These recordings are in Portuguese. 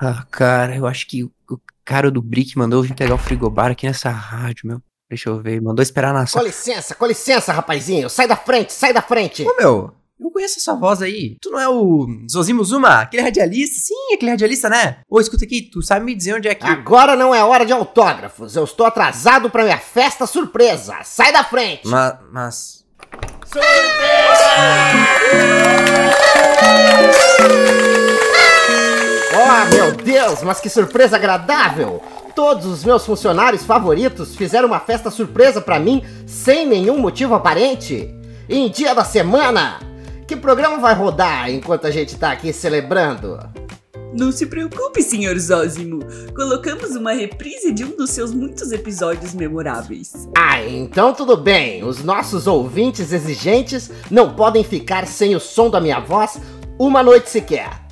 Ah, cara, eu acho que o cara do Brick mandou vir pegar o frigobar aqui nessa rádio, meu. Deixa eu ver, mandou esperar na Com sala. licença, com licença, rapazinho. Sai da frente, sai da frente. Ô, meu, eu conheço essa voz aí. Tu não é o Zozimo Zuma? Aquele radialista? Sim, aquele radialista, né? Ô, escuta aqui, tu sabe me dizer onde é que... Agora não é hora de autógrafos. Eu estou atrasado pra minha festa surpresa. Sai da frente. Mas, mas... Oh, meu Deus, mas que surpresa agradável! Todos os meus funcionários favoritos fizeram uma festa surpresa pra mim sem nenhum motivo aparente. Em dia da semana! Que programa vai rodar enquanto a gente tá aqui celebrando? Não se preocupe, Sr. Zózimo. Colocamos uma reprise de um dos seus muitos episódios memoráveis. Ah, então tudo bem. Os nossos ouvintes exigentes não podem ficar sem o som da minha voz uma noite sequer.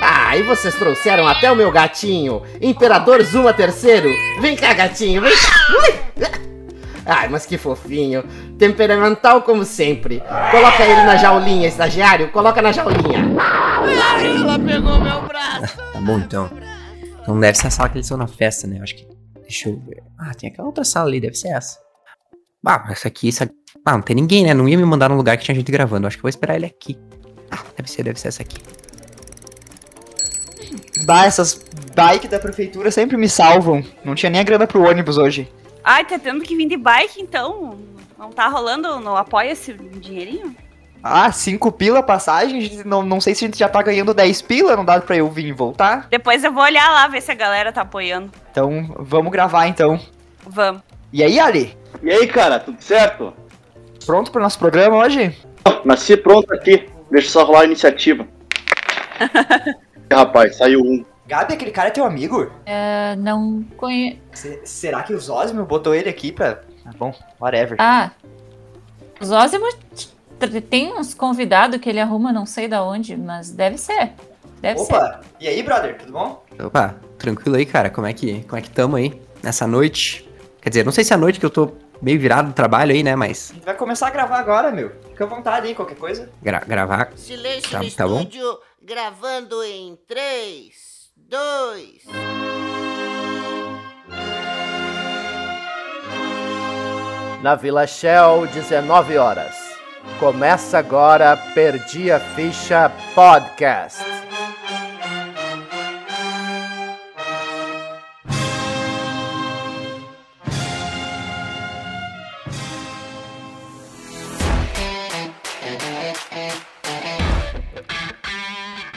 Ah, e vocês trouxeram até o meu gatinho, Imperador Zuma III. Vem cá, gatinho, vem cá. Ui! Ai, mas que fofinho. Temperamental como sempre. Coloca ele na jaulinha, estagiário. Coloca na jaulinha. Tá bom, então. Então deve ser a sala que eles estão na festa, né? Eu acho que... Deixa eu ver. Ah, tem aquela outra sala ali, deve ser essa. Ah, essa aqui, essa... Ah, não tem ninguém, né? Não ia me mandar num lugar que tinha gente gravando. Acho que eu vou esperar ele aqui. Ah, deve ser, deve ser essa aqui. Bah, essas bike da prefeitura sempre me salvam. Não tinha nem a grana pro ônibus hoje. Ai, tá tendo que vir de bike, então. Não tá rolando no Apoia-se um dinheirinho? Ah, cinco pila a passagem? Não, não sei se a gente já tá ganhando 10 pila, não dá pra eu vir e voltar. Depois eu vou olhar lá, ver se a galera tá apoiando. Então, vamos gravar então. Vamos. E aí, Ali? E aí, cara, tudo certo? Pronto pro nosso programa hoje? Nasci pronto aqui. Deixa só rolar a iniciativa. Rapaz, saiu um. Gabi, aquele cara é teu amigo? É, não conheço. Se- será que o Zosmo botou ele aqui pra... Ah, bom, whatever. Ah, os Zózimo t- tem uns convidados que ele arruma não sei da onde, mas deve ser. Deve ser. Opa, e aí, brother, tudo bom? Opa, tranquilo aí, cara. Como é que, como é que tamo aí? Nessa noite? Quer dizer, não sei se é a noite que eu tô meio virado do trabalho aí, né? Mas A gente vai começar a gravar agora, meu. Fica à vontade aí, qualquer coisa. gra- gravar... Silêncio Tá- no tá bom. estúdio, gravando em 3, 2. Na Vila Shell, 19 horas. Começa agora Perdi a Ficha Podcast.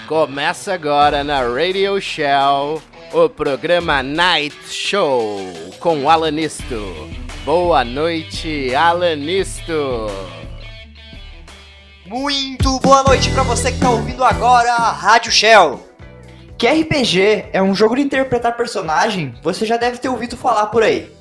Começa agora na Radio Shell o programa Night Show com Alanisto. Boa noite, Alanisto. Muito boa noite pra você que tá ouvindo agora a Rádio Shell. Que RPG é um jogo de interpretar personagem, você já deve ter ouvido falar por aí.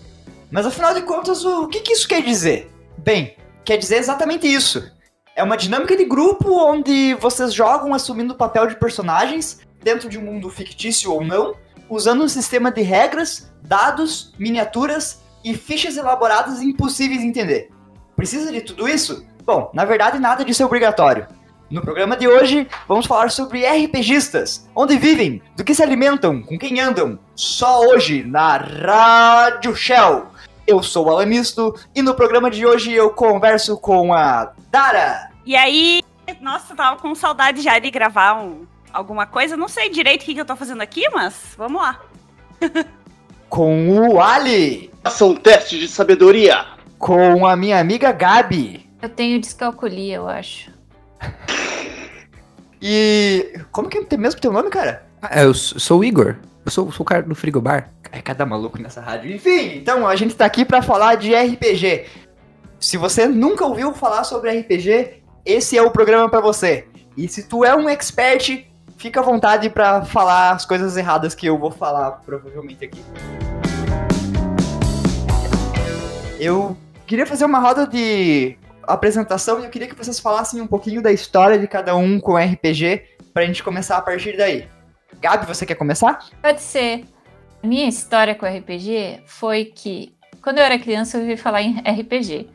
Mas afinal de contas, o que, que isso quer dizer? Bem, quer dizer exatamente isso. É uma dinâmica de grupo onde vocês jogam assumindo o papel de personagens dentro de um mundo fictício ou não, usando um sistema de regras, dados, miniaturas e fichas elaboradas impossíveis de entender. Precisa de tudo isso? Bom, na verdade nada disso é obrigatório. No programa de hoje, vamos falar sobre RPGistas, onde vivem, do que se alimentam, com quem andam, só hoje na Rádio Shell. Eu sou o Alanisto e no programa de hoje eu converso com a Dara. E aí, nossa, eu tava com saudade já de gravar um, alguma coisa. Não sei direito o que, que eu tô fazendo aqui, mas vamos lá. Com o Ali. Faça um teste de sabedoria. Com a minha amiga Gabi. Eu tenho descalculia, eu acho. E. Como que é mesmo teu nome, cara? Ah, eu sou o Igor. Eu sou, sou o cara do frigobar. É cada maluco nessa rádio. Enfim, então a gente tá aqui pra falar de RPG. Se você nunca ouviu falar sobre RPG, esse é o programa pra você. E se tu é um expert, fica à vontade pra falar as coisas erradas que eu vou falar provavelmente aqui. Eu queria fazer uma roda de apresentação e eu queria que vocês falassem um pouquinho da história de cada um com RPG pra gente começar a partir daí. Gabi, você quer começar? Pode ser. A minha história com RPG foi que, quando eu era criança, eu ouvi falar em RPG.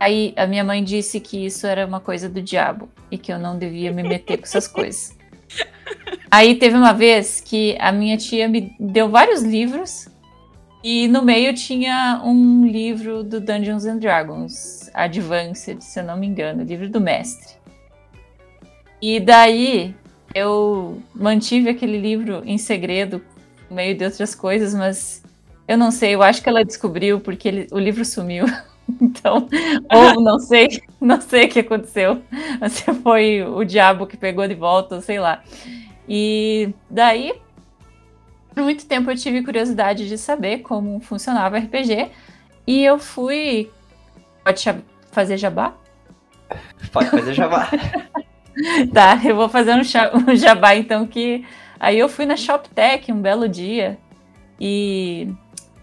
Aí a minha mãe disse que isso era uma coisa do diabo e que eu não devia me meter com essas coisas. Aí teve uma vez que a minha tia me deu vários livros e no meio tinha um livro do Dungeons and Dragons, Advanced, se eu não me engano, livro do mestre. E daí eu mantive aquele livro em segredo, no meio de outras coisas, mas eu não sei, eu acho que ela descobriu porque ele- o livro sumiu. Então, ou não sei, não sei o que aconteceu. Se foi o diabo que pegou de volta, sei lá. E daí, por muito tempo eu tive curiosidade de saber como funcionava RPG. E eu fui. Pode fazer jabá? Pode fazer jabá. Tá, eu vou fazer um, um jabá então que. Aí eu fui na ShopTech um belo dia. E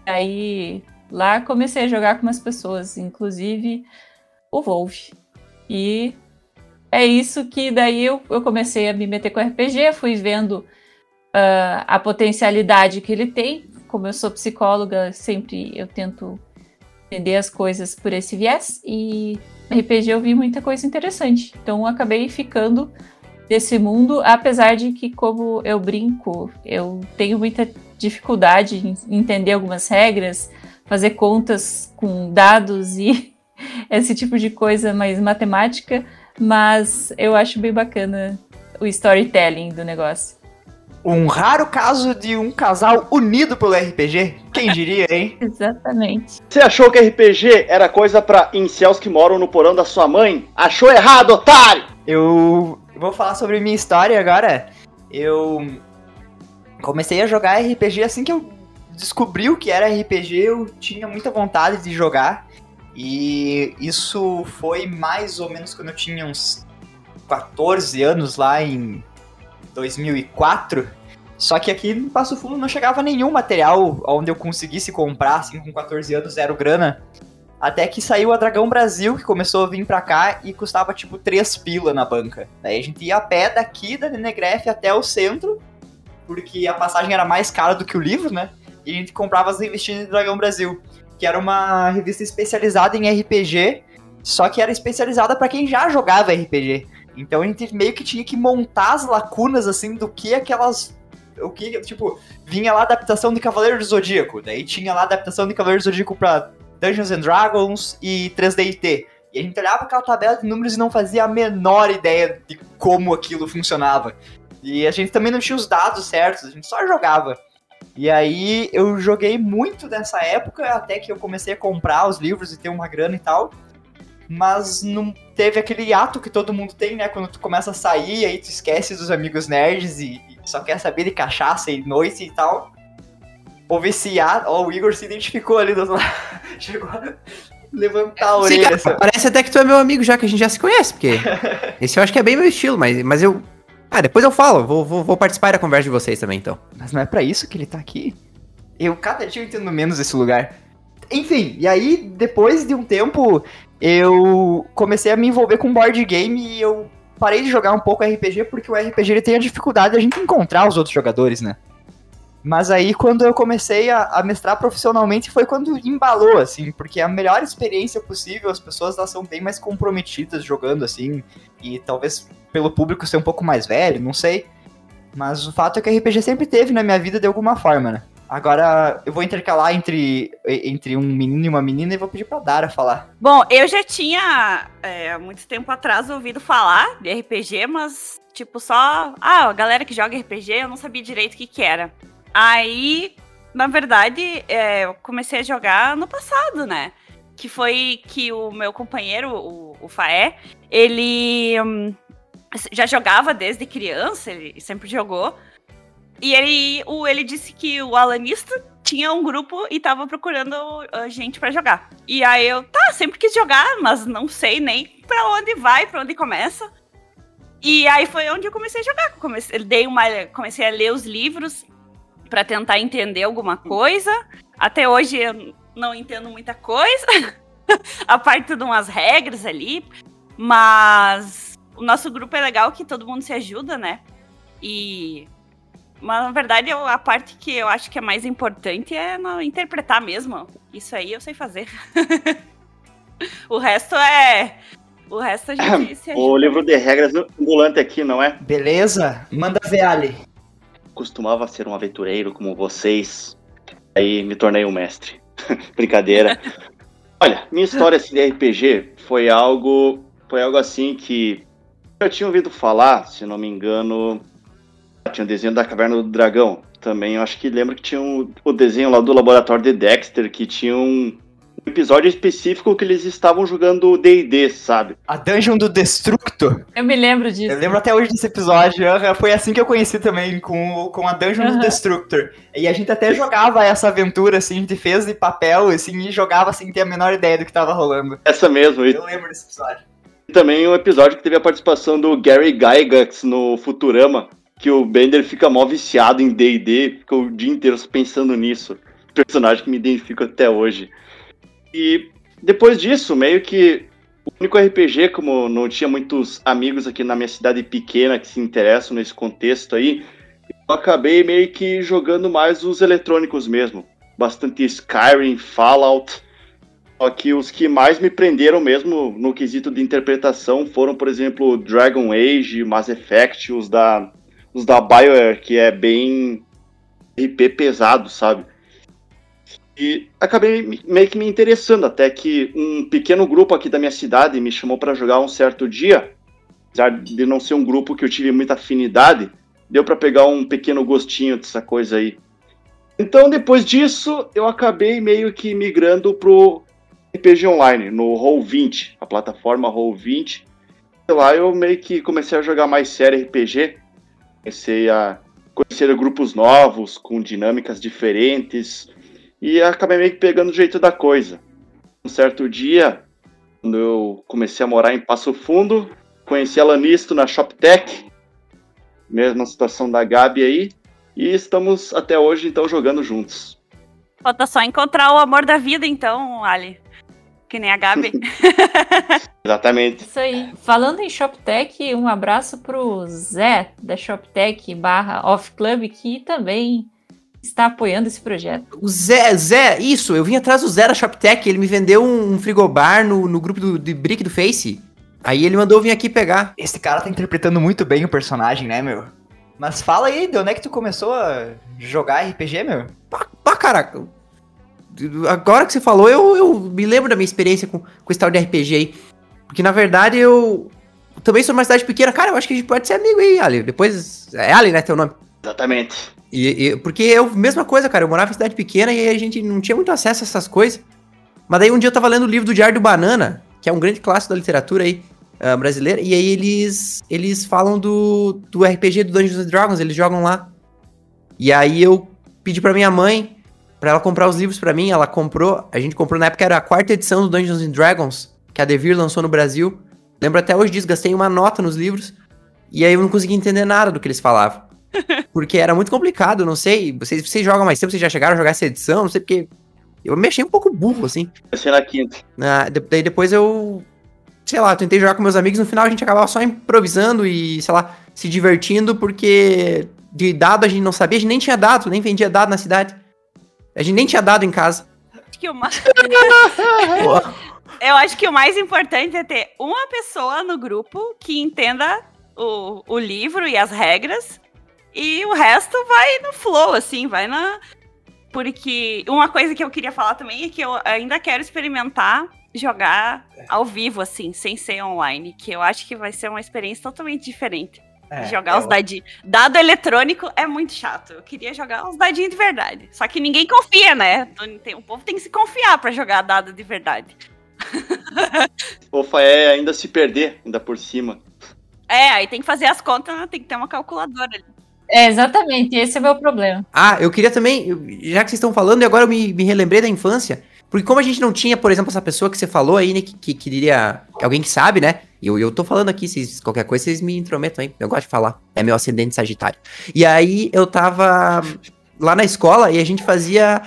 aí lá comecei a jogar com umas pessoas, inclusive o Wolf. E é isso que daí eu, eu comecei a me meter com RPG, fui vendo ah, a potencialidade que ele tem. Como eu sou psicóloga, sempre eu tento entender as coisas por esse viés. E RPG eu vi muita coisa interessante. Então acabei ficando desse mundo, apesar de que, como eu brinco, eu tenho muita dificuldade em entender algumas regras, fazer contas com dados e esse tipo de coisa mais matemática, mas eu acho bem bacana o storytelling do negócio. Um raro caso de um casal unido pelo RPG. Quem diria, hein? Exatamente. Você achou que RPG era coisa pra incels que moram no porão da sua mãe? Achou errado, otário! Eu vou falar sobre minha história agora. Eu comecei a jogar RPG assim que eu descobri o que era RPG, eu tinha muita vontade de jogar. E isso foi mais ou menos quando eu tinha uns 14 anos lá em 2004. Só que aqui no Passo Fundo não chegava nenhum material onde eu conseguisse comprar, assim, com 14 anos, zero grana. Até que saiu a Dragão Brasil, que começou a vir pra cá e custava tipo 3 pila na banca. Daí a gente ia a pé daqui da Nenegref até o centro, porque a passagem era mais cara do que o livro, né? E a gente comprava as revistinhas de Dragão Brasil, que era uma revista especializada em RPG, só que era especializada pra quem já jogava RPG. Então a gente meio que tinha que montar as lacunas assim do que aquelas o que, tipo, vinha lá adaptação de Cavaleiro do Zodíaco, daí tinha lá adaptação de Cavaleiro do Zodíaco pra Dungeons and Dragons e 3DT. E a gente olhava aquela tabela de números e não fazia a menor ideia de como aquilo funcionava. E a gente também não tinha os dados certos, a gente só jogava. E aí eu joguei muito nessa época, até que eu comecei a comprar os livros e ter uma grana e tal. Mas não teve aquele ato que todo mundo tem, né? Quando tu começa a sair, aí tu esquece dos amigos nerds e, e só quer saber de cachaça e noite e tal. O viciado, ó, o Igor se identificou ali do outro lado. Chegou a levantar a Sim, orelha. cara, assim. parece até que tu é meu amigo já, que a gente já se conhece, porque esse eu acho que é bem meu estilo, mas, mas eu. Ah, depois eu falo, vou, vou, vou participar da conversa de vocês também, então. Mas não é pra isso que ele tá aqui? Eu cada dia eu entendo menos esse lugar. Enfim, e aí depois de um tempo eu comecei a me envolver com board game e eu parei de jogar um pouco RPG porque o RPG ele tem a dificuldade de a gente encontrar os outros jogadores, né? Mas aí quando eu comecei a, a mestrar profissionalmente foi quando embalou, assim, porque a melhor experiência possível, as pessoas elas são bem mais comprometidas jogando, assim, e talvez pelo público ser um pouco mais velho, não sei. Mas o fato é que RPG sempre teve na minha vida de alguma forma, né? Agora eu vou intercalar entre, entre um menino e uma menina e vou pedir pra Dara falar. Bom, eu já tinha, é, muito tempo atrás, ouvido falar de RPG, mas, tipo, só. Ah, a galera que joga RPG, eu não sabia direito o que, que era. Aí, na verdade, é, eu comecei a jogar no passado, né? Que foi que o meu companheiro, o, o Faé, ele hum, já jogava desde criança, ele sempre jogou. E ele, o, ele disse que o Alanista tinha um grupo e tava procurando uh, gente pra jogar. E aí eu, tá, sempre quis jogar, mas não sei nem pra onde vai, pra onde começa. E aí foi onde eu comecei a jogar. Comecei, dei uma, comecei a ler os livros pra tentar entender alguma coisa. Até hoje eu não entendo muita coisa, a parte de umas regras ali. Mas o nosso grupo é legal que todo mundo se ajuda, né? E mas na verdade eu, a parte que eu acho que é mais importante é no interpretar mesmo. Isso aí eu sei fazer. o resto é. O resto a gente se ajuda. O livro de regras ambulante aqui, não é? Beleza? Manda ver, Ali. costumava ser um aventureiro como vocês. Aí me tornei um mestre. Brincadeira. Olha, minha história assim, de RPG foi algo, foi algo assim que eu tinha ouvido falar, se não me engano, tinha o desenho da Caverna do Dragão. Também eu acho que lembro que tinha um, o desenho lá do laboratório de Dexter, que tinha um, episódio específico que eles estavam jogando D&D, sabe? A Dungeon do Destructor. Eu me lembro disso. Eu lembro até hoje desse episódio. Foi assim que eu conheci também com, com a Dungeon do Destructor. E a gente até jogava essa aventura, assim, a gente fez de papel, assim, e jogava sem ter a menor ideia do que tava rolando. Essa mesmo. Eu lembro desse episódio. E também um episódio que teve a participação do Gary Gygax no Futurama, que o Bender fica mó viciado em D&D, fica o dia inteiro pensando nisso. Personagem que me identifico até hoje. E depois disso, meio que o único RPG, como não tinha muitos amigos aqui na minha cidade pequena que se interessam nesse contexto aí, eu acabei meio que jogando mais os eletrônicos mesmo. Bastante Skyrim, Fallout. Só que os que mais me prenderam mesmo no quesito de interpretação foram, por exemplo, Dragon Age, Mass Effect, os da, os da BioWare, que é bem RP pesado, sabe? E acabei meio que me interessando, até que um pequeno grupo aqui da minha cidade me chamou para jogar um certo dia. Apesar de não ser um grupo que eu tive muita afinidade, deu para pegar um pequeno gostinho dessa coisa aí. Então, depois disso, eu acabei meio que migrando pro RPG Online, no Roll20, a plataforma Roll20. Lá eu meio que comecei a jogar mais sério RPG, comecei a conhecer grupos novos, com dinâmicas diferentes, e acabei meio que pegando o jeito da coisa. Um certo dia, quando eu comecei a morar em Passo Fundo, conheci a Lanisto na ShopTech, mesma situação da Gabi aí, e estamos até hoje então jogando juntos. Falta só encontrar o amor da vida então, Ali. Que nem a Gabi. Exatamente. Isso aí. Falando em ShopTech, um abraço pro Zé da ShopTech barra Off Club, que também está apoiando esse projeto. O Zé, Zé, isso, eu vim atrás do Zé da ShopTech, ele me vendeu um frigobar no, no grupo do, de Brick do Face. Aí ele mandou vir aqui pegar. Esse cara tá interpretando muito bem o personagem, né, meu? Mas fala aí, de onde é que tu começou a jogar RPG, meu? Pá, pá caraca. Agora que você falou, eu, eu me lembro da minha experiência com, com esse tal de RPG aí. Porque na verdade eu também sou de uma cidade pequena. Cara, eu acho que a gente pode ser amigo aí, Ali. Depois. É Ali, né? Teu nome? Exatamente. E, e, porque eu, mesma coisa, cara, eu morava em cidade pequena e a gente não tinha muito acesso a essas coisas. Mas daí um dia eu tava lendo o livro do Diário do Banana, que é um grande clássico da literatura aí, uh, brasileira, e aí eles eles falam do, do RPG do Dungeons and Dragons, eles jogam lá. E aí eu pedi pra minha mãe, pra ela comprar os livros pra mim, ela comprou, a gente comprou na época, era a quarta edição do Dungeons and Dragons, que a Devir lançou no Brasil. Lembro até hoje disso, gastei uma nota nos livros, e aí eu não consegui entender nada do que eles falavam. Porque era muito complicado, não sei. Vocês, vocês jogam mais tempo, vocês já chegaram a jogar essa edição, não sei porque. Eu me achei um pouco burro, assim. Vai na quinta. Ah, daí depois eu. Sei lá, tentei jogar com meus amigos, no final a gente acabava só improvisando e, sei lá, se divertindo, porque de dado a gente não sabia, a gente nem tinha dado, nem vendia dado na cidade. A gente nem tinha dado em casa. Acho que o mais... Eu acho que o mais importante é ter uma pessoa no grupo que entenda o, o livro e as regras e o resto vai no flow, assim, vai na. Porque uma coisa que eu queria falar também é que eu ainda quero experimentar jogar ao vivo, assim, sem ser online. Que eu acho que vai ser uma experiência totalmente diferente. É, jogar é os dadinhos. Dado eletrônico é muito chato. Eu queria jogar os dadinhos de verdade. Só que ninguém confia, né? O povo tem que se confiar para jogar dado de verdade. Fofa é ainda se perder, ainda por cima. É, aí tem que fazer as contas, né? tem que ter uma calculadora ali. É, exatamente, esse é o meu problema. Ah, eu queria também, já que vocês estão falando, e agora eu me, me relembrei da infância, porque como a gente não tinha, por exemplo, essa pessoa que você falou aí, né, que, que queria, que alguém que sabe, né, eu, eu tô falando aqui, qualquer coisa vocês me intrometam aí, eu gosto de falar, é meu ascendente sagitário. E aí eu tava lá na escola e a gente fazia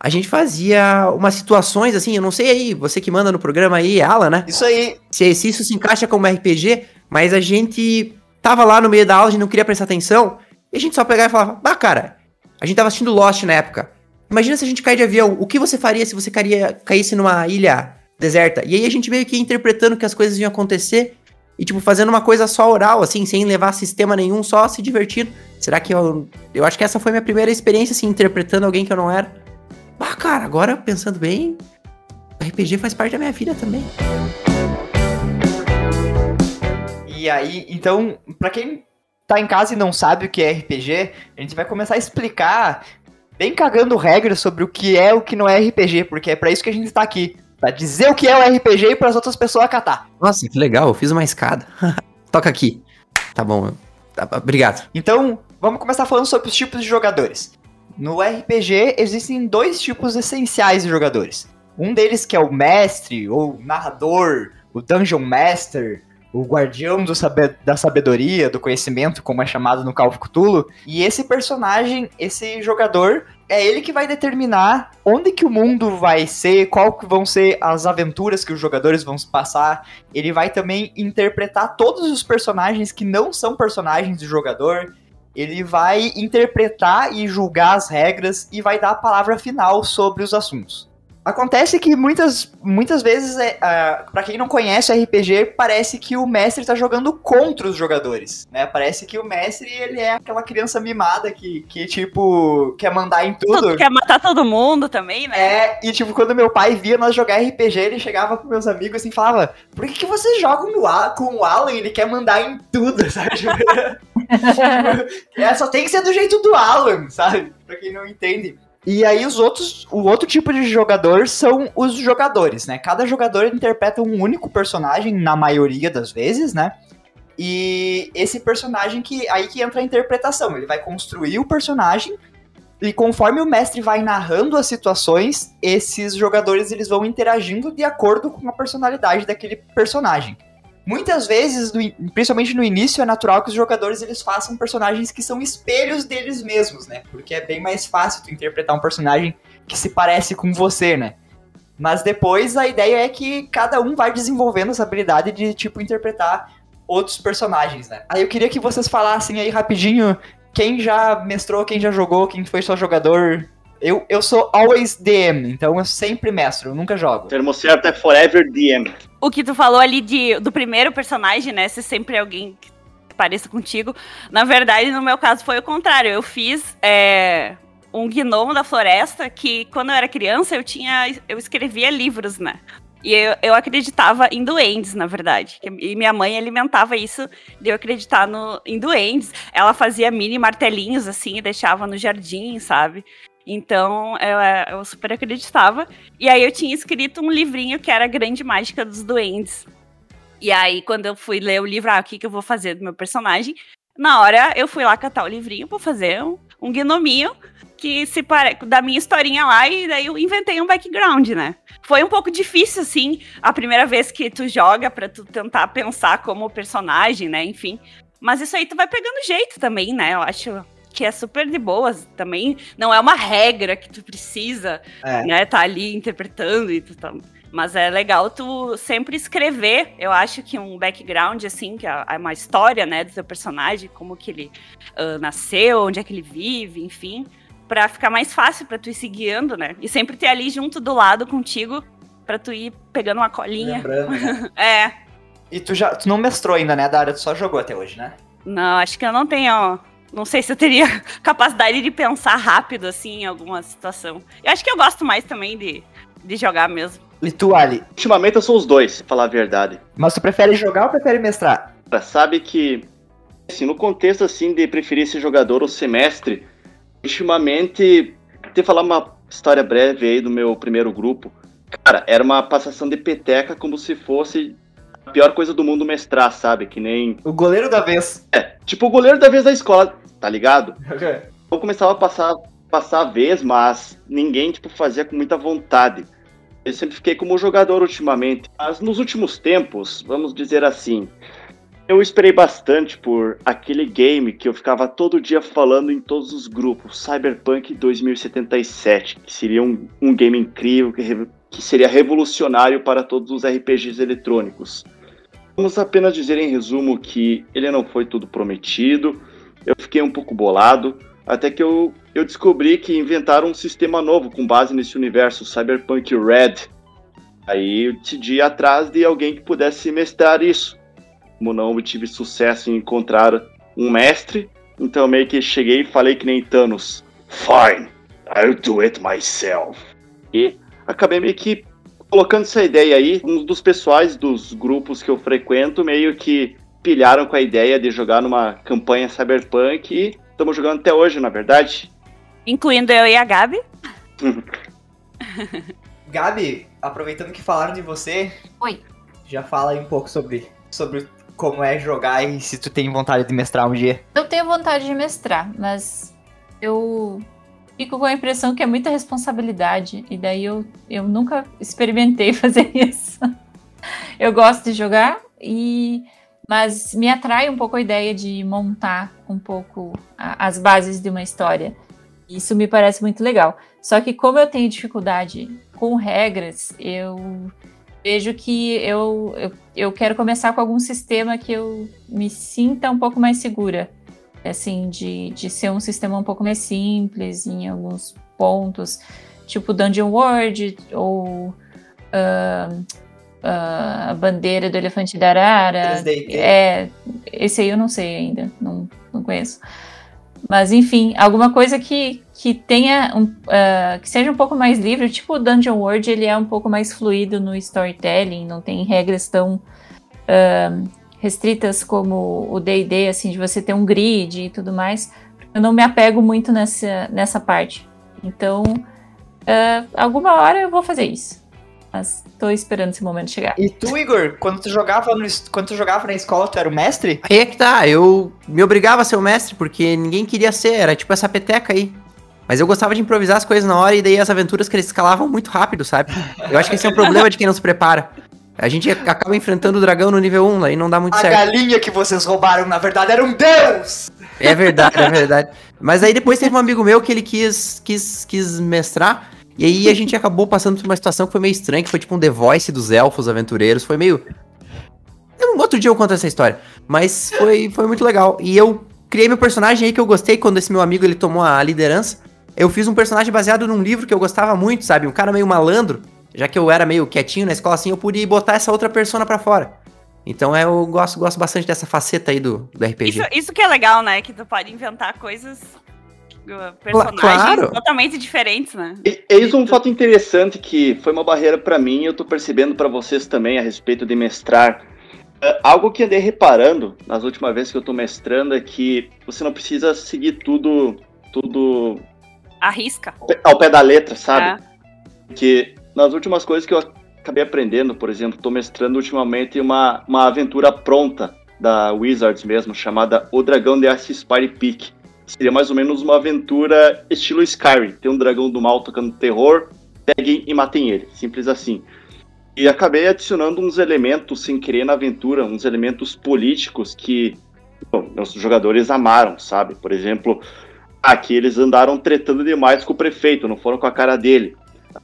a gente fazia umas situações assim, eu não sei aí, você que manda no programa aí, é Alan, né? Isso aí. Se, se isso se encaixa como RPG, mas a gente tava lá no meio da aula, a gente não queria prestar atenção, e a gente só pegava e falava, bah, cara, a gente tava assistindo Lost na época. Imagina se a gente cair de avião, o que você faria se você caria, caísse numa ilha deserta? E aí a gente meio que interpretando que as coisas iam acontecer. e, tipo, fazendo uma coisa só oral, assim, sem levar sistema nenhum, só se divertindo. Será que eu. Eu acho que essa foi minha primeira experiência, assim, interpretando alguém que eu não era. Ah, cara, agora pensando bem, RPG faz parte da minha vida também. E aí, então, pra quem tá em casa e não sabe o que é RPG, a gente vai começar a explicar, bem cagando regras sobre o que é o que não é RPG, porque é pra isso que a gente tá aqui. Pra dizer o que é o RPG e pras outras pessoas acatar. Nossa, que legal, eu fiz uma escada. Toca aqui. Tá bom. Tá, obrigado. Então, vamos começar falando sobre os tipos de jogadores. No RPG existem dois tipos essenciais de jogadores. Um deles que é o mestre, ou narrador, o dungeon master, o guardião do saber, da sabedoria, do conhecimento, como é chamado no Call of Cthulhu. E esse personagem, esse jogador, é ele que vai determinar onde que o mundo vai ser, qual que vão ser as aventuras que os jogadores vão passar. Ele vai também interpretar todos os personagens que não são personagens do jogador. Ele vai interpretar e julgar as regras e vai dar a palavra final sobre os assuntos. Acontece que muitas, muitas vezes, é, uh, para quem não conhece RPG, parece que o mestre tá jogando contra os jogadores, né? Parece que o mestre, ele é aquela criança mimada que, que tipo, quer mandar em tudo. tudo. Quer matar todo mundo também, né? É, e tipo, quando meu pai via nós jogar RPG, ele chegava pros meus amigos assim e falava, por que, que vocês jogam no com o Alan? Ele quer mandar em tudo, sabe? é, só tem que ser do jeito do Alan, sabe? Pra quem não entende. E aí os outros, o outro tipo de jogador são os jogadores, né? Cada jogador interpreta um único personagem na maioria das vezes, né? E esse personagem que aí que entra a interpretação, ele vai construir o personagem e conforme o mestre vai narrando as situações, esses jogadores eles vão interagindo de acordo com a personalidade daquele personagem. Muitas vezes, principalmente no início, é natural que os jogadores eles façam personagens que são espelhos deles mesmos, né? Porque é bem mais fácil tu interpretar um personagem que se parece com você, né? Mas depois a ideia é que cada um vai desenvolvendo essa habilidade de, tipo, interpretar outros personagens, né? Aí eu queria que vocês falassem aí rapidinho quem já mestrou, quem já jogou, quem foi só jogador. Eu, eu sou always DM, então eu sempre mestro, eu nunca jogo. O termo certo é forever DM o que tu falou ali de, do primeiro personagem, né? Se sempre alguém que pareça contigo. Na verdade, no meu caso, foi o contrário. Eu fiz é, um gnomo da floresta que, quando eu era criança, eu tinha. Eu escrevia livros, né? E eu, eu acreditava em duendes, na verdade. E minha mãe alimentava isso de eu acreditar no, em duendes. Ela fazia mini martelinhos, assim, e deixava no jardim, sabe? Então eu, é, eu super acreditava. E aí eu tinha escrito um livrinho que era a Grande Mágica dos Duendes. E aí, quando eu fui ler o livro, ah, o que, que eu vou fazer do meu personagem? Na hora eu fui lá catar o livrinho pra fazer um, um gnominho que se pare... da minha historinha lá e daí eu inventei um background, né? Foi um pouco difícil, assim, a primeira vez que tu joga pra tu tentar pensar como personagem, né? Enfim. Mas isso aí tu vai pegando jeito também, né? Eu acho que é super de boas também. Não é uma regra que tu precisa, é. né, tá ali interpretando e tu tá... Mas é legal tu sempre escrever, eu acho que um background, assim, que é, é uma história, né, do teu personagem, como que ele uh, nasceu, onde é que ele vive, enfim, para ficar mais fácil para tu ir se guiando, né? E sempre ter ali junto do lado contigo para tu ir pegando uma colinha. Lembrando, né? é. E tu já tu não mestrou ainda, né, Dara? Tu só jogou até hoje, né? Não, acho que eu não tenho não sei se eu teria capacidade de pensar rápido, assim, em alguma situação. Eu acho que eu gosto mais também de, de jogar mesmo. E tu, Ali? Ultimamente eu sou os dois, pra falar a verdade. Mas tu prefere jogar ou prefere mestrar? Sabe que, assim, no contexto, assim, de preferir ser jogador ou semestre, ultimamente, te falar uma história breve aí do meu primeiro grupo. Cara, era uma passação de peteca como se fosse a pior coisa do mundo mestrar, sabe? Que nem. O goleiro da vez. É, tipo o goleiro da vez da escola tá ligado? Eu começava a passar, passar a vez, mas ninguém, tipo, fazia com muita vontade. Eu sempre fiquei como jogador ultimamente. Mas nos últimos tempos, vamos dizer assim, eu esperei bastante por aquele game que eu ficava todo dia falando em todos os grupos, Cyberpunk 2077, que seria um, um game incrível, que, que seria revolucionário para todos os RPGs eletrônicos. Vamos apenas dizer em resumo que ele não foi tudo prometido, eu fiquei um pouco bolado, até que eu, eu descobri que inventaram um sistema novo com base nesse universo, Cyberpunk Red. Aí eu decidi ir atrás de alguém que pudesse mestrar isso. como não obtive sucesso em encontrar um mestre, então meio que cheguei e falei que nem Thanos. Fine, I'll do it myself. E acabei meio que colocando essa ideia aí. Um dos pessoais dos grupos que eu frequento meio que pilharam com a ideia de jogar numa campanha cyberpunk e estamos jogando até hoje, na verdade. Incluindo eu e a Gabi. Gabi, aproveitando que falaram de você. Oi. Já fala aí um pouco sobre, sobre como é jogar e se tu tem vontade de mestrar um dia. Eu tenho vontade de mestrar, mas eu fico com a impressão que é muita responsabilidade. E daí eu, eu nunca experimentei fazer isso. Eu gosto de jogar e mas me atrai um pouco a ideia de montar um pouco a, as bases de uma história. Isso me parece muito legal. Só que como eu tenho dificuldade com regras, eu vejo que eu, eu, eu quero começar com algum sistema que eu me sinta um pouco mais segura. Assim, de, de ser um sistema um pouco mais simples em alguns pontos, tipo Dungeon World ou uh, uh, a bandeira do elefante da arara. 3D. É, esse aí eu não sei ainda, não, não conheço. Mas enfim, alguma coisa que, que tenha um, uh, que seja um pouco mais livre, tipo o Dungeon World, ele é um pouco mais fluido no storytelling, não tem regras tão uh, restritas como o D&D, assim, de você ter um grid e tudo mais. Eu não me apego muito nessa, nessa parte. Então, uh, alguma hora eu vou fazer isso. Mas tô esperando esse momento chegar. E tu, Igor, quando tu jogava no, quando tu jogava na escola, tu era o mestre? Aí é que tá, eu me obrigava a ser o mestre, porque ninguém queria ser, era tipo essa peteca aí. Mas eu gostava de improvisar as coisas na hora e daí as aventuras que eles escalavam muito rápido, sabe? Eu acho que esse é um problema de quem não se prepara. A gente acaba enfrentando o dragão no nível 1, aí não dá muito A certo. galinha que vocês roubaram, na verdade, era um deus! É verdade, é verdade. Mas aí depois teve um amigo meu que ele quis, quis, quis mestrar. E aí a gente acabou passando por uma situação que foi meio estranha, que foi tipo um The Voice dos elfos aventureiros. Foi meio. Eu, outro dia eu conto essa história. Mas foi, foi muito legal. E eu criei meu personagem aí que eu gostei quando esse meu amigo ele tomou a liderança. Eu fiz um personagem baseado num livro que eu gostava muito, sabe? Um cara meio malandro. Já que eu era meio quietinho na escola assim, eu pude botar essa outra persona pra fora. Então é, eu gosto, gosto bastante dessa faceta aí do, do RPG. Isso, isso que é legal, né? Que tu pode inventar coisas. Uh, Personagens claro. totalmente diferentes, né? E- Eis um fato interessante que foi uma barreira pra mim e eu tô percebendo pra vocês também a respeito de mestrar. É, algo que andei reparando nas últimas vezes que eu tô mestrando é que você não precisa seguir tudo tudo Arrisca. ao pé- ao pé da letra, sabe? É. Porque nas últimas coisas que eu acabei aprendendo, por exemplo, tô mestrando ultimamente uma, uma aventura pronta da Wizards mesmo, chamada O Dragão de Ice Spire Peak. Seria mais ou menos uma aventura estilo Skyrim. Tem um dragão do mal tocando terror, peguem e matem ele. Simples assim. E acabei adicionando uns elementos sem querer na aventura, uns elementos políticos que meus jogadores amaram, sabe? Por exemplo, aqui eles andaram tretando demais com o prefeito, não foram com a cara dele.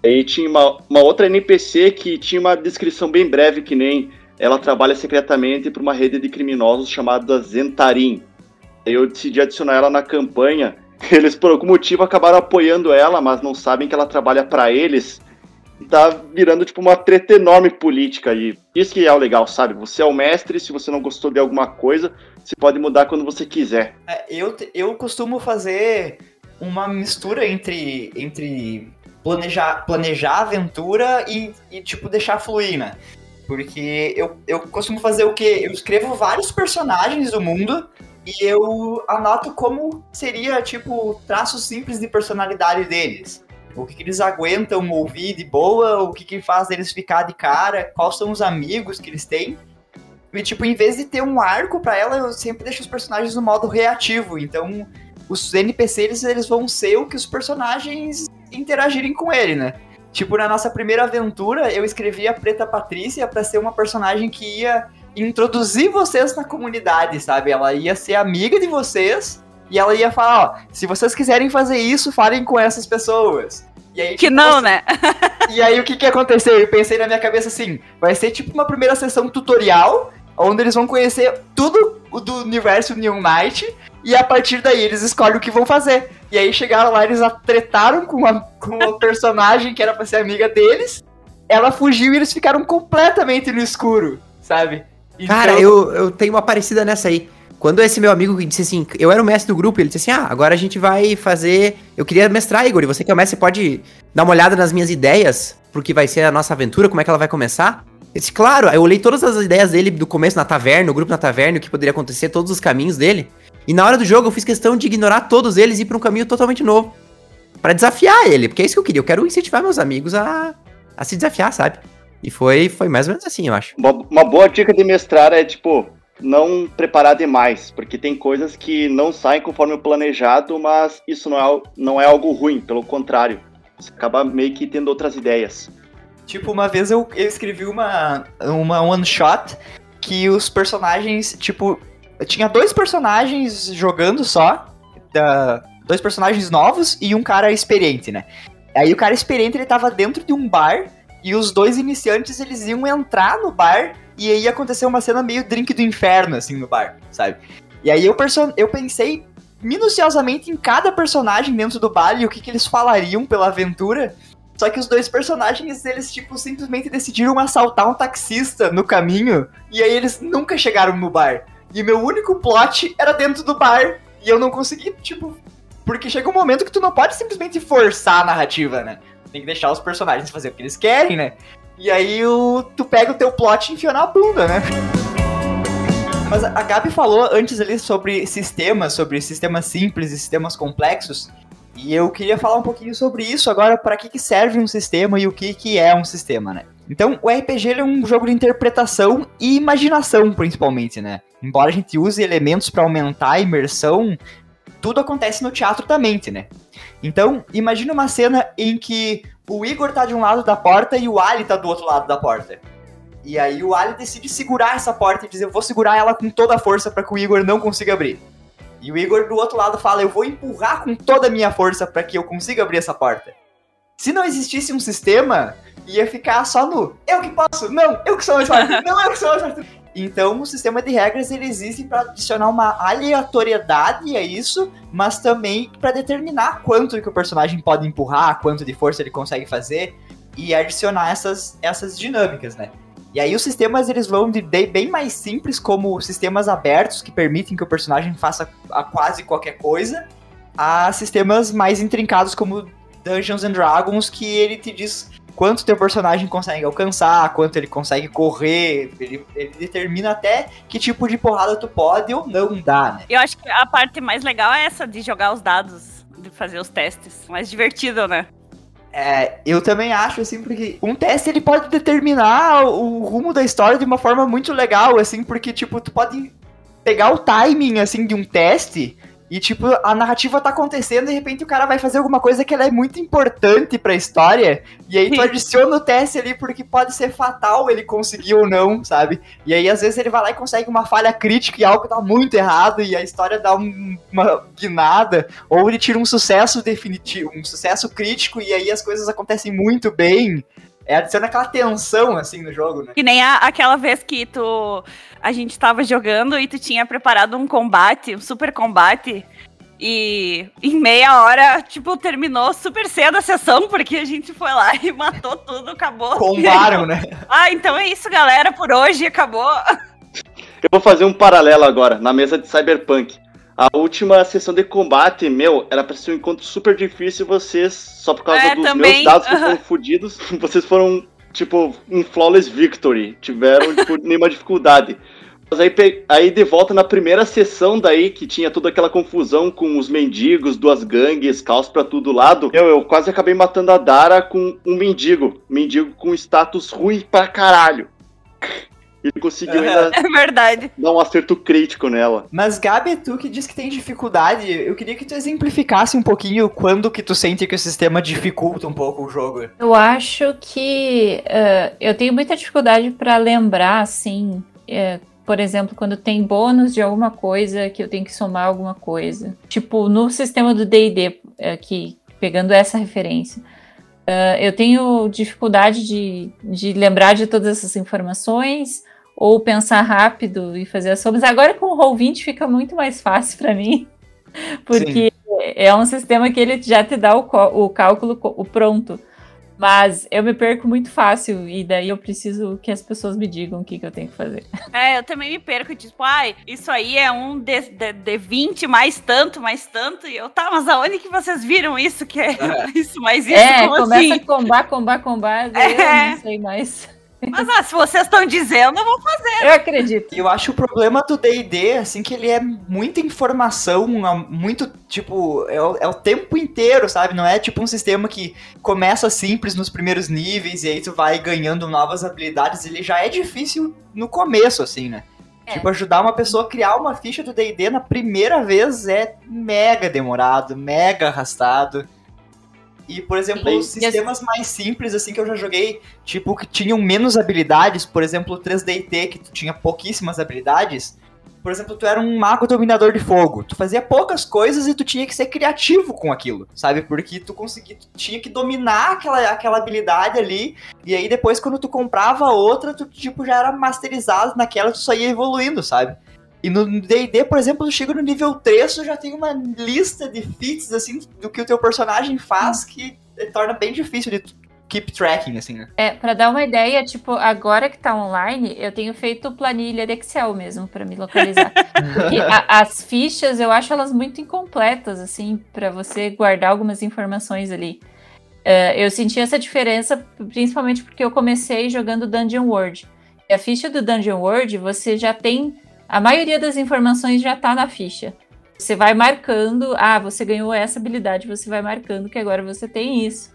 Aí tinha uma, uma outra NPC que tinha uma descrição bem breve, que nem ela trabalha secretamente para uma rede de criminosos chamada Zentarim. Eu decidi adicionar ela na campanha. Eles, por algum motivo, acabaram apoiando ela, mas não sabem que ela trabalha para eles. Tá virando, tipo, uma treta enorme política. E isso que é o legal, sabe? Você é o mestre, se você não gostou de alguma coisa, você pode mudar quando você quiser. É, eu, eu costumo fazer uma mistura entre, entre planejar, planejar a aventura e, e, tipo, deixar fluir, né? Porque eu, eu costumo fazer o quê? Eu escrevo vários personagens do mundo e eu anoto como seria, tipo, traços simples de personalidade deles. O que, que eles aguentam ouvir de boa, o que, que faz eles ficar de cara, quais são os amigos que eles têm. E, tipo, em vez de ter um arco pra ela, eu sempre deixo os personagens no modo reativo. Então, os NPCs, eles, eles vão ser o que os personagens interagirem com ele, né? Tipo, na nossa primeira aventura, eu escrevi a Preta Patrícia pra ser uma personagem que ia introduzir vocês na comunidade, sabe? Ela ia ser amiga de vocês e ela ia falar, ó, se vocês quiserem fazer isso, falem com essas pessoas. E aí, Que tipo, não, né? e aí o que que aconteceu? Eu pensei na minha cabeça assim, vai ser tipo uma primeira sessão tutorial, onde eles vão conhecer tudo o do universo Neon Knight, e a partir daí eles escolhem o que vão fazer. E aí chegaram lá, eles tretaram com a, com a personagem que era pra ser amiga deles, ela fugiu e eles ficaram completamente no escuro, sabe? Cara, Então- eu, eu tenho uma parecida nessa aí. Quando esse meu amigo disse assim, eu era o mestre do grupo, ele disse assim: Ah, agora a gente vai fazer. Eu queria mestrar, Igor, e você que é o mestre, pode dar uma olhada nas minhas ideias, porque vai ser a nossa aventura, como é que ela vai começar? Eu disse, claro, eu olhei todas as ideias dele do começo na taverna, o grupo na taverna, o que poderia acontecer, todos os caminhos dele. E na hora do jogo eu fiz questão de ignorar todos eles e ir pra um caminho totalmente novo. Pra desafiar ele, porque é isso que eu queria. Eu quero incentivar meus amigos a, a se desafiar, sabe? E foi, foi mais ou menos assim, eu acho. Uma, uma boa dica de mestrar é, tipo, não preparar demais, porque tem coisas que não saem conforme o planejado, mas isso não é, não é algo ruim, pelo contrário. Você acaba meio que tendo outras ideias. Tipo, uma vez eu, eu escrevi uma, uma one shot que os personagens, tipo, tinha dois personagens jogando só, da- dois personagens novos e um cara experiente, né? Aí o cara experiente ele tava dentro de um bar e os dois iniciantes eles iam entrar no bar e aí ia acontecer uma cena meio drink do inferno assim no bar, sabe? E aí eu, eu pensei minuciosamente em cada personagem dentro do bar e o que, que eles falariam pela aventura. Só que os dois personagens, eles, tipo, simplesmente decidiram assaltar um taxista no caminho. E aí eles nunca chegaram no bar. E meu único plot era dentro do bar. E eu não consegui, tipo. Porque chega um momento que tu não pode simplesmente forçar a narrativa, né? Tem que deixar os personagens fazer o que eles querem, né? E aí o, tu pega o teu plot e enfia na bunda, né? Mas a Gabi falou antes ali sobre sistemas, sobre sistemas simples e sistemas complexos. E eu queria falar um pouquinho sobre isso agora, para que, que serve um sistema e o que, que é um sistema, né? Então, o RPG é um jogo de interpretação e imaginação, principalmente, né? Embora a gente use elementos para aumentar a imersão, tudo acontece no teatro da mente, né? Então, imagina uma cena em que o Igor tá de um lado da porta e o Ali tá do outro lado da porta. E aí o Ali decide segurar essa porta e dizer, eu vou segurar ela com toda a força para que o Igor não consiga abrir. E o Igor do outro lado fala, eu vou empurrar com toda a minha força para que eu consiga abrir essa porta. Se não existisse um sistema, ia ficar só no eu que posso, não, eu que sou mais forte, não, eu que sou mais forte. Então, o sistema de regras ele existe para adicionar uma aleatoriedade a isso, mas também para determinar quanto que o personagem pode empurrar, quanto de força ele consegue fazer e adicionar essas, essas dinâmicas, né? E aí os sistemas eles vão de bem mais simples, como sistemas abertos que permitem que o personagem faça quase qualquer coisa, a sistemas mais intrincados como Dungeons and Dragons, que ele te diz quanto teu personagem consegue alcançar, quanto ele consegue correr, ele, ele determina até que tipo de porrada tu pode ou não dar, né? Eu acho que a parte mais legal é essa de jogar os dados, de fazer os testes. Mais divertido, né? É, eu também acho, assim, porque um teste ele pode determinar o rumo da história de uma forma muito legal, assim, porque, tipo, tu pode pegar o timing, assim, de um teste e, tipo, a narrativa tá acontecendo e de repente o cara vai fazer alguma coisa que ela é muito importante pra história e aí tu adiciona o teste ali porque pode ser fatal ele conseguir ou não, sabe? E aí, às vezes, ele vai lá e consegue uma falha crítica e algo tá muito errado e a história dá um- uma guinada ou ele tira um sucesso definitivo, um sucesso crítico e aí as coisas acontecem muito bem. É, adiciona aquela tensão, assim, no jogo, né? Que nem a- aquela vez que tu. A gente tava jogando e tu tinha preparado um combate, um super combate. E em meia hora, tipo, terminou super cedo a sessão, porque a gente foi lá e matou tudo, acabou. Combaram, né? Ah, então é isso, galera, por hoje, acabou. Eu vou fazer um paralelo agora, na mesa de Cyberpunk. A última sessão de combate, meu, era pra ser um encontro super difícil e vocês, só por causa É, dos também, meus dados que foram fodidos, vocês foram, tipo, um flawless victory. Tiveram, tipo, nenhuma dificuldade. Mas aí, aí de volta na primeira sessão daí, que tinha toda aquela confusão com os mendigos, duas gangues, caos pra todo lado, eu, eu quase acabei matando a Dara com um mendigo. Mendigo com status ruim pra caralho. Ele conseguiu ainda É verdade. dar um acerto crítico nela. Mas, Gabi, tu que diz que tem dificuldade, eu queria que tu exemplificasse um pouquinho quando que tu sente que o sistema dificulta um pouco o jogo. Eu acho que eh, eu tenho muita dificuldade para lembrar, assim, eh, por exemplo, quando tem bônus de alguma coisa que eu tenho que somar alguma coisa. Tipo, no sistema do D&D, eh, que pegando essa referência, eh, eu tenho dificuldade de, de lembrar de todas essas informações ou pensar rápido e fazer as somas. Agora com o Roll20 fica muito mais fácil para mim, porque é um sistema que ele já te dá o, o cálculo o pronto. Mas eu me perco muito fácil e daí eu preciso que as pessoas me digam o que, que eu tenho que fazer. É, eu também me perco, tipo, ai, isso aí é um de, de, de 20 mais tanto, mais tanto. E eu, tá, mas aonde que vocês viram isso? Que é isso mais isso? é, como começa assim? a combar, combar, combar, daí É. eu não sei mais. Mas ah, se vocês estão dizendo, eu vou fazer. Eu acredito. E eu acho o problema do D&D, assim, que ele é muita informação, muito, tipo, é o, é o tempo inteiro, sabe? Não é tipo um sistema que começa simples nos primeiros níveis e aí tu vai ganhando novas habilidades. Ele já é difícil no começo, assim, né? É. Tipo, ajudar uma pessoa a criar uma ficha do D&D na primeira vez é mega demorado, mega arrastado. E, por exemplo, Sim. sistemas mais simples, assim, que eu já joguei, tipo, que tinham menos habilidades, por exemplo, o 3DT, que tu tinha pouquíssimas habilidades. Por exemplo, tu era um mago dominador de fogo. Tu fazia poucas coisas e tu tinha que ser criativo com aquilo, sabe? Porque tu conseguia, tu tinha que dominar aquela, aquela habilidade ali. E aí depois, quando tu comprava outra, tu, tipo, já era masterizado naquela, tu só ia evoluindo, sabe? E no D&D, por exemplo, tu chega no nível 3, tu já tem uma lista de feats, assim, do que o teu personagem faz, que torna bem difícil de keep tracking, assim, né? É, pra dar uma ideia, tipo, agora que tá online, eu tenho feito planilha de Excel mesmo pra me localizar. Porque a- as fichas, eu acho elas muito incompletas, assim, pra você guardar algumas informações ali. É, eu senti essa diferença, principalmente porque eu comecei jogando Dungeon World. E a ficha do Dungeon World, você já tem. A maioria das informações já tá na ficha. Você vai marcando, ah, você ganhou essa habilidade, você vai marcando que agora você tem isso.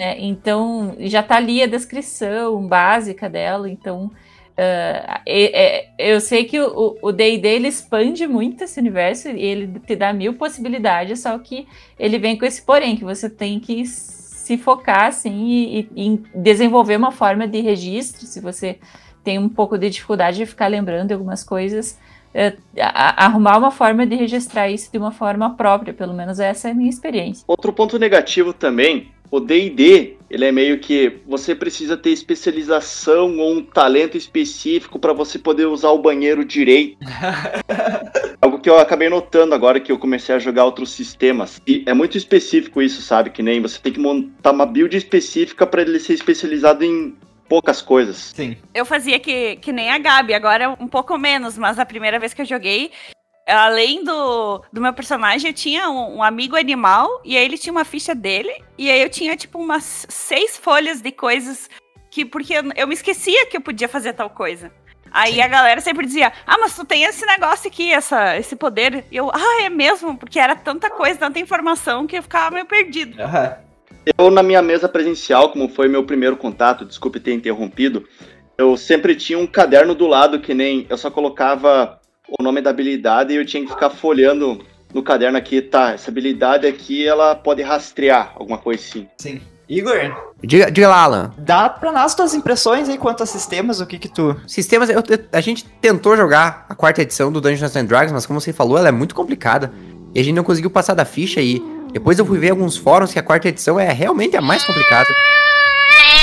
né? então, já tá ali a descrição básica dela. Então, ah, é- é- eu sei que o D&D ele expande muito esse universo e ele te dá mil possibilidades, só que ele vem com esse porém, que você tem que se focar assim e, e- desenvolver uma forma de registro, se você tem um pouco de dificuldade de ficar lembrando de algumas coisas, é, a- a- arrumar uma forma de registrar isso de uma forma própria, pelo menos essa é a minha experiência. Outro ponto negativo também, o D&D, ele é meio que você precisa ter especialização ou um talento específico para você poder usar o banheiro direito. Algo que eu acabei notando agora que eu comecei a jogar outros sistemas. E é muito específico isso, sabe? Que nem você tem que montar uma build específica para ele ser especializado em poucas coisas. Sim. Eu fazia que, que nem a Gabi, agora um pouco menos, mas a primeira vez que eu joguei, além do, do meu personagem, eu tinha um, um amigo animal, e aí ele tinha uma ficha dele, e aí eu tinha tipo umas seis folhas de coisas que. Porque eu, eu me esquecia que eu podia fazer tal coisa. Aí a galera sempre dizia, ah, mas tu tem esse negócio aqui, essa, esse poder. E eu, ah, é mesmo? Porque era tanta coisa, tanta informação que eu ficava meio perdido. Aham. Eu, na minha mesa presencial, como foi meu primeiro contato, desculpe ter interrompido, eu sempre tinha um caderno do lado que nem eu só colocava o nome da habilidade e eu tinha que ficar folhando no caderno aqui, tá, essa habilidade aqui, ela pode rastrear, alguma coisa assim. Sim. Igor, Diga, diga lá, Alan. dá pra nós tuas impressões aí quanto a sistemas, o que que tu... Sistemas, eu- a gente tentou jogar a quarta edição do Dungeons and Dragons, mas como você falou, ela é muito complicada. E a gente não conseguiu passar da ficha e depois eu fui ver alguns fóruns que a quarta edição é realmente a mais complicada.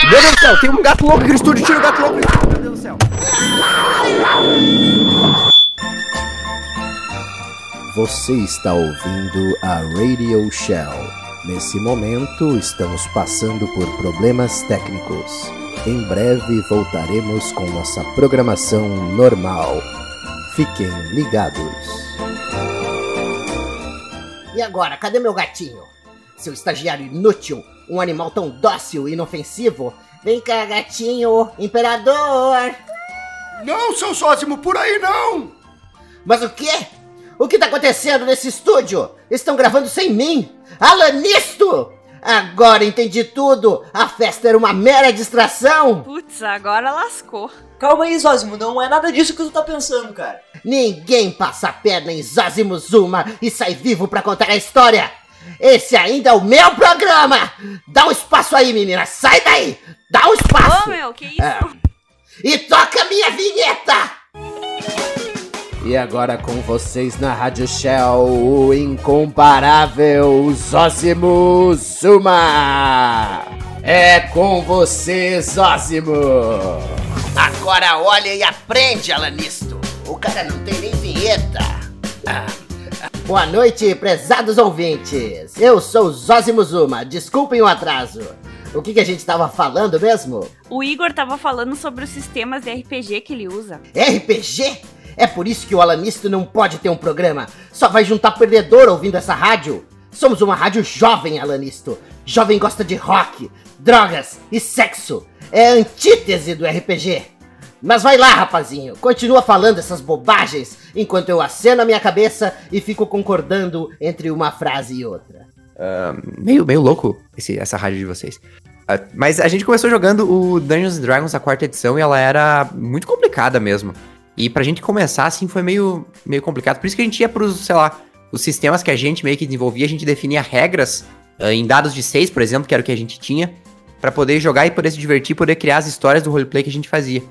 Meu Deus do céu, tem um gato louco aqui no estúdio, tira o gato louco. Meu Deus do céu. Você está ouvindo a Radio Shell. Nesse momento, estamos passando por problemas técnicos. Em breve voltaremos com nossa programação normal. Fiquem ligados. E agora, cadê meu gatinho? Seu estagiário inútil, um animal tão dócil e inofensivo. Vem cá, gatinho, imperador! Não, seu sósimo, por aí não! Mas o quê? O que tá acontecendo nesse estúdio? Estão gravando sem mim! Alanisto! Agora entendi tudo! A festa era uma mera distração! Putz, agora lascou. Calma aí, Zózimo, não é nada disso que tu tá pensando, cara. Ninguém passa a perna em Zazimo Zuma e sai vivo pra contar a história! Esse ainda é o meu programa! Dá um espaço aí, menina! Sai daí! Dá um Ô, espaço! meu, que isso? É. E toca minha vinheta! E agora com vocês na Rádio Shell, o incomparável Zózimo Zuma! É com você, Zózimo! Agora olha e aprende, Alanisto! O cara não tem nem vinheta! Ah. Boa noite, prezados ouvintes! Eu sou Zózimo Zuma, desculpem o atraso. O que, que a gente tava falando mesmo? O Igor tava falando sobre os sistemas de RPG que ele usa. RPG? É por isso que o Alanisto não pode ter um programa. Só vai juntar perdedor ouvindo essa rádio. Somos uma rádio jovem, Alanisto. Jovem gosta de rock, drogas e sexo. É a antítese do RPG. Mas vai lá, rapazinho. Continua falando essas bobagens enquanto eu aceno a minha cabeça e fico concordando entre uma frase e outra. meio, meio louco esse- essa rádio de vocês. Ah, mas a gente começou jogando o Dungeons Dragons, a quarta edição, e ela era muito complicada mesmo. E pra gente começar, assim, foi meio, meio complicado. Por isso que a gente ia pros, sei lá, os sistemas que a gente meio que desenvolvia, a gente definia regras ah, em dados de 6, por exemplo, que era o que a gente tinha, pra poder jogar e poder se divertir, poder criar as histórias do roleplay que a gente fazia.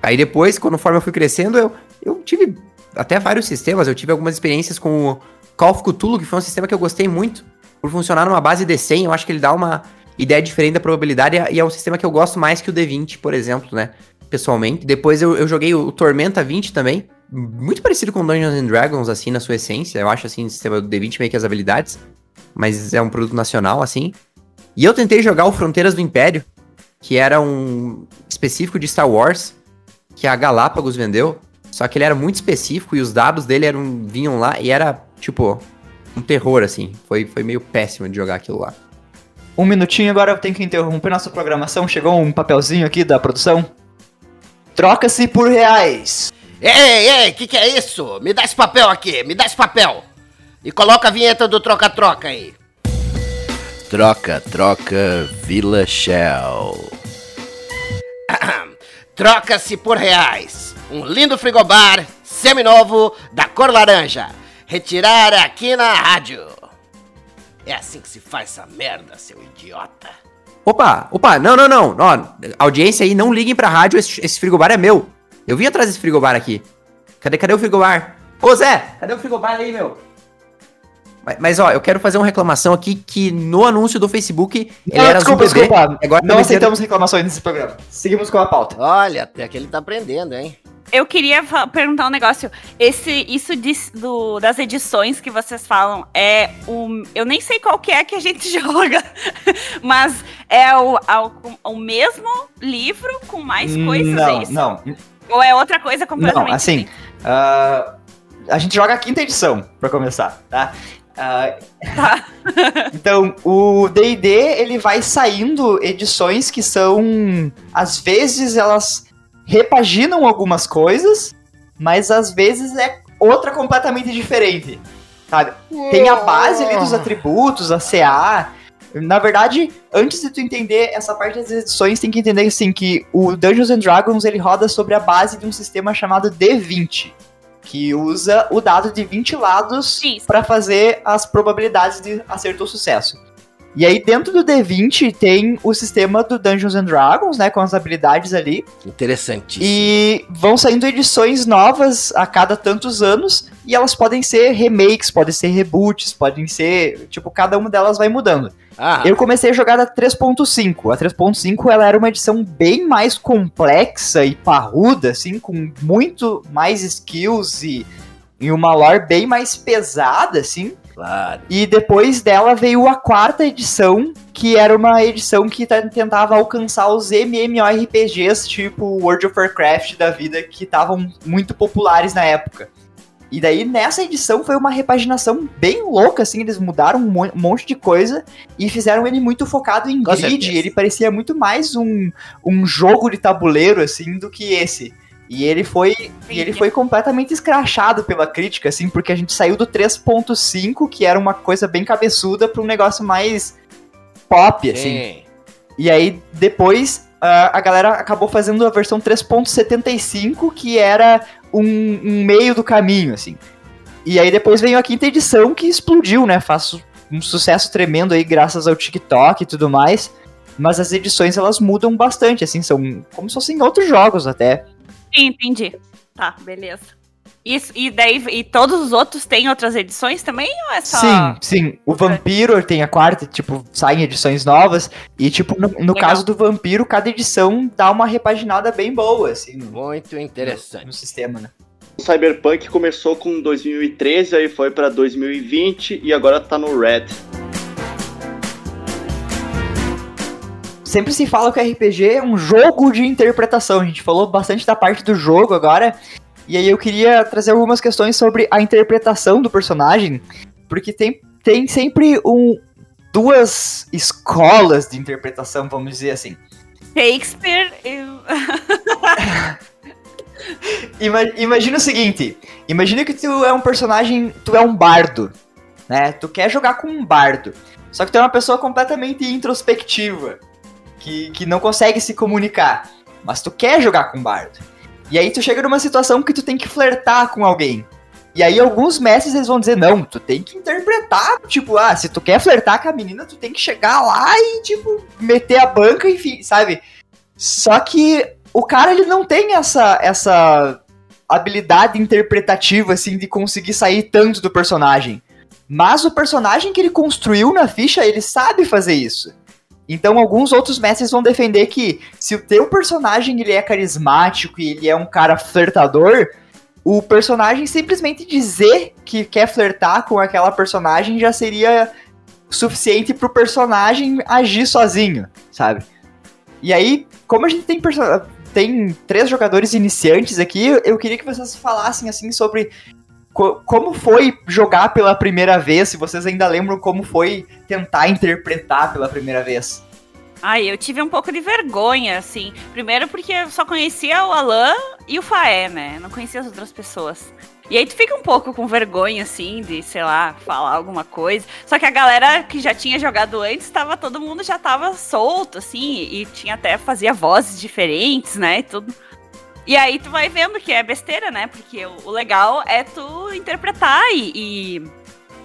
Aí depois, conforme eu fui crescendo, eu, eu tive até vários sistemas. Eu tive algumas experiências com o Call of Cthulhu, que foi um sistema que eu gostei muito. Por funcionar numa base D100, eu acho que ele dá uma ideia diferente da probabilidade. E é um sistema que eu gosto mais que o D20, por exemplo, né? Pessoalmente. Depois eu, eu joguei o Tormenta 20 também. Muito parecido com Dungeons and Dragons, assim, na sua essência. Eu acho, assim, o sistema do D20 meio que as habilidades. Mas é um produto nacional, assim. E eu tentei jogar o Fronteiras do Império, que era um específico de Star Wars, que a Galápagos vendeu. Só que ele era muito específico e os dados dele eram, vinham lá e era, tipo, um terror, assim. Foi, foi meio péssimo de jogar aquilo lá. Um minutinho, agora eu tenho que interromper nossa programação. Chegou um papelzinho aqui da produção. Troca-se por reais. Ei, ei, que que é isso? Me dá esse papel aqui, me dá esse papel. E coloca a vinheta do troca-troca aí. Troca, troca, Vila Shell. Troca-se por reais. Um lindo frigobar seminovo da cor laranja. Retirar aqui na rádio. É assim que se faz essa merda, seu idiota. Opa, opa, não, não, não. Ó, audiência aí, não liguem pra rádio, esse, esse frigobar é meu. Eu vim atrás desse frigobar aqui. Cadê, cadê o frigobar? Ô Zé, cadê o frigobar aí, meu? Mas, mas, ó, eu quero fazer uma reclamação aqui que no anúncio do Facebook ele Não, era desculpa, desculpa. agora Não tá aceitamos reclamações nesse programa. Seguimos com a pauta. Olha, até que ele tá aprendendo, hein? Eu queria perguntar um negócio. Esse, isso dis- do, das edições que vocês falam é o. Eu nem sei qual que é que a gente joga, mas é o, o, o mesmo livro com mais coisas, é não, isso? não, Ou é outra coisa completamente Não, assim, ah, a gente joga a quinta edição, pra começar, tá? Ah, então, o D&D, ele vai saindo edições que são, às vezes, elas repaginam algumas coisas, mas às vezes é outra completamente diferente, sabe? Tem a base ali dos atributos, a CA. Na verdade, antes de tu entender essa parte das edições, tem que entender assim que o Dungeons and Dragons ele roda sobre a base de um sistema chamado D20, que usa o dado de 20 lados para fazer as probabilidades de acerto ou sucesso. E aí dentro do D20 tem o sistema do Dungeons and Dragons, né, com as habilidades ali, Interessantíssimo. e vão saindo edições novas a cada tantos anos, e elas podem ser remakes, podem ser reboots, podem ser, tipo, cada uma delas vai mudando. Ah, Eu comecei a jogar da 3.5. A 3.5 ela era uma edição bem mais complexa e parruda, assim, com muito mais skills e, e uma lore bem mais pesada, assim. Claro. E depois dela veio a quarta edição, que era uma edição que ta- tentava alcançar os MMORPGs, tipo World of Warcraft da vida, que estavam muito populares na época. E daí, nessa edição, foi uma repaginação bem louca, assim, eles mudaram um mon- monte de coisa e fizeram ele muito focado em Com grid, certeza. ele parecia muito mais um, um jogo de tabuleiro, assim, do que esse. E ele foi e ele foi completamente escrachado pela crítica, assim, porque a gente saiu do 3.5, que era uma coisa bem cabeçuda, pra um negócio mais pop, assim. Sim. E aí, depois, a a galera acabou fazendo a versão 3.75, que era um, um meio do caminho, assim. E aí depois veio a quinta edição, que explodiu, né? Faz um sucesso tremendo aí, graças ao TikTok e tudo mais. Mas as edições, elas mudam bastante, assim, são como se fossem outros jogos até. Sim, entendi. Tá, beleza. Isso, e daí, e todos os outros têm outras edições também, ou é só... Sim, sim. O Vampiro tem a quarta, tipo, saem edições novas. E, tipo, no, no caso do Vampiro, cada edição dá uma repaginada bem boa, assim, no, Muito interessante. no sistema, né? O Cyberpunk começou com 2013, aí foi pra 2020 e agora tá no Red. Sempre se fala que o RPG é um jogo de interpretação. A gente falou bastante da parte do jogo agora. E aí eu queria trazer algumas questões sobre a interpretação do personagem, porque tem, tem sempre um, duas escolas de interpretação, vamos dizer assim. Shakespeare. eu- Ima- imagina o seguinte, imagina que tu é um personagem, tu é um bardo, né? Tu quer jogar com um bardo, só que tu é uma pessoa completamente introspectiva, que, que não consegue se comunicar, mas tu quer jogar com bardo. E aí tu chega numa situação que tu tem que flertar com alguém. E aí alguns mestres eles vão dizer, não, tu tem que interpretar, tipo, ah, se tu quer flertar com a menina, tu tem que chegar lá e, tipo, meter a banca, enfim, sabe? Só que o cara, ele não tem essa, essa habilidade interpretativa, assim, de conseguir sair tanto do personagem. Mas o personagem que ele construiu na ficha, ele sabe fazer isso. Então alguns outros mestres vão defender que se o teu personagem ele é carismático e ele é um cara flertador, o personagem simplesmente dizer que quer flertar com aquela personagem já seria suficiente pro personagem agir sozinho, sabe? E aí, como a gente tem tem três jogadores iniciantes aqui, eu queria que vocês falassem assim sobre co- como foi jogar pela primeira vez, se vocês ainda lembram como foi tentar interpretar pela primeira vez. Ai, eu tive um pouco de vergonha, assim. Primeiro porque eu só conhecia o Alan e o Faé, né? Não conhecia as outras pessoas. E aí tu fica um pouco com vergonha, assim, de, sei lá, falar alguma coisa. Só que a galera que já tinha jogado antes, tava, todo mundo já tava solto, assim, e tinha até, fazia vozes diferentes, né, e tudo. E aí tu vai vendo que é besteira, né, porque o, legal é tu interpretar e,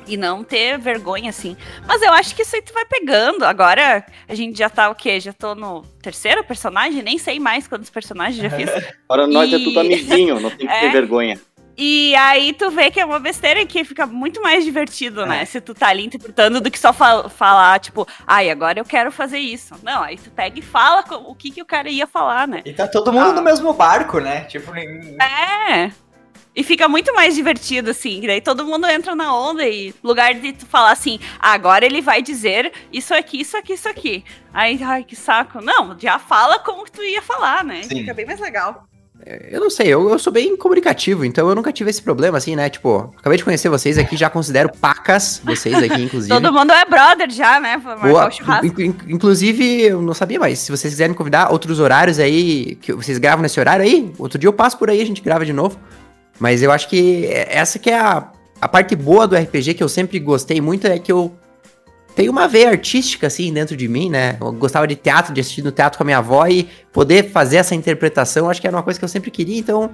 e, e não ter vergonha, assim. Mas eu acho que isso aí tu vai pegando. Agora a gente já tá o quê? Já tô no terceiro personagem? Nem sei mais quantos personagens já fiz. Agora nós é E- tudo amiguinho, não tem que ter É. vergonha. E aí tu vê que é uma besteira e que fica muito mais divertido, né? Se tu tá ali interpretando do que só fal- falar, tipo, ai, agora eu quero fazer isso. Não, aí tu pega e fala o que, que o cara ia falar, né? E tá todo mundo Ah. no mesmo barco, né? Tipo, É. E fica muito mais divertido, assim. Daí todo mundo entra na onda e no lugar de tu falar assim, "Ah, agora ele vai dizer isso aqui, isso aqui, isso aqui. Aí, ai, que saco. Não, já fala como que tu ia falar, né? Sim. Fica bem mais legal. Eu não sei, eu, eu sou bem comunicativo, então eu nunca tive esse problema, assim, né? Tipo, acabei de conhecer vocês aqui, já considero pacas vocês aqui, inclusive. Todo mundo é brother já, né? Boa. Inclusive, eu não sabia, mas se vocês quiserem convidar outros horários aí, que vocês gravam nesse horário aí, outro dia eu passo por aí, a gente grava de novo. Mas eu acho que essa que é a, a parte boa do RPG que eu sempre gostei muito, é que eu tenho uma veia artística, assim, dentro de mim, né? Eu gostava de teatro, de assistir no teatro com a minha avó e poder fazer essa interpretação, acho que era uma coisa que eu sempre queria, então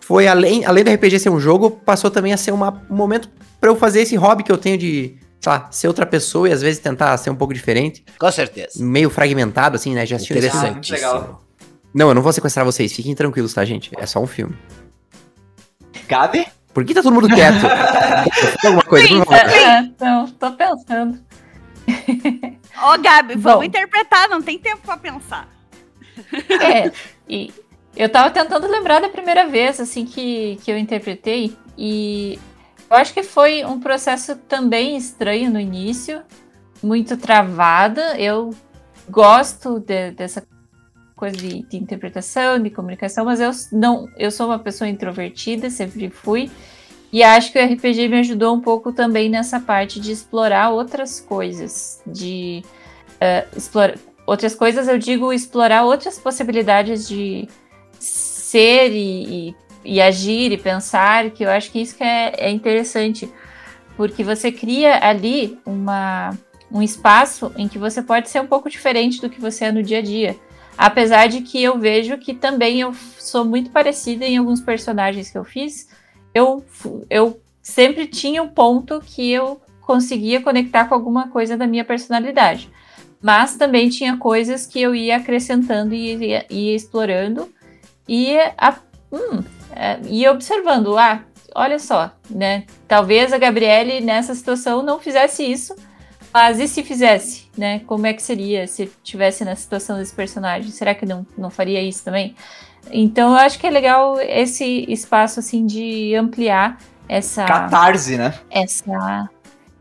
foi além, além do RPG ser um jogo, passou também a ser uma- um momento pra eu fazer esse hobby que eu tenho de, sei lá, ser outra pessoa e às vezes tentar ser um pouco diferente Com certeza. meio fragmentado, assim, né? Já. Ah, legal. Não, eu não vou sequestrar vocês, fiquem tranquilos, tá, gente? É só um filme. Gabi? Por que tá todo mundo quieto? Tem alguma coisa? por favor. É, então, tô pensando. Ô, Gabi, vamos Bom. interpretar, não tem tempo pra pensar. É, e eu tava tentando lembrar da primeira vez, assim, que, que eu interpretei, e eu acho que foi um processo também estranho no início, muito travada. Eu gosto de- dessa coisa de, de interpretação, de comunicação, mas eu não, eu sou uma pessoa introvertida, sempre fui. E acho que o RPG me ajudou um pouco também nessa parte de explorar outras coisas, de eh, explorar outras coisas, eu digo explorar outras possibilidades de ser e, e- e agir e pensar, que eu acho que isso que é, é interessante, porque você cria ali uma, um espaço em que você pode ser um pouco diferente do que você é no dia a dia. Apesar de que eu vejo que também eu sou muito parecida em alguns personagens que eu fiz, eu, eu sempre tinha um ponto que eu conseguia conectar com alguma coisa da minha personalidade. Mas também tinha coisas que eu ia acrescentando e ia, ia explorando e a- hum, é, ia observando. Ah, olha só, né? Talvez a Gabriele nessa situação não fizesse isso, mas e se fizesse, né? Como é que seria se tivesse na situação desse personagem? Será que não, não faria isso também? Então eu acho que é legal esse espaço assim de ampliar essa Catarse, né? essa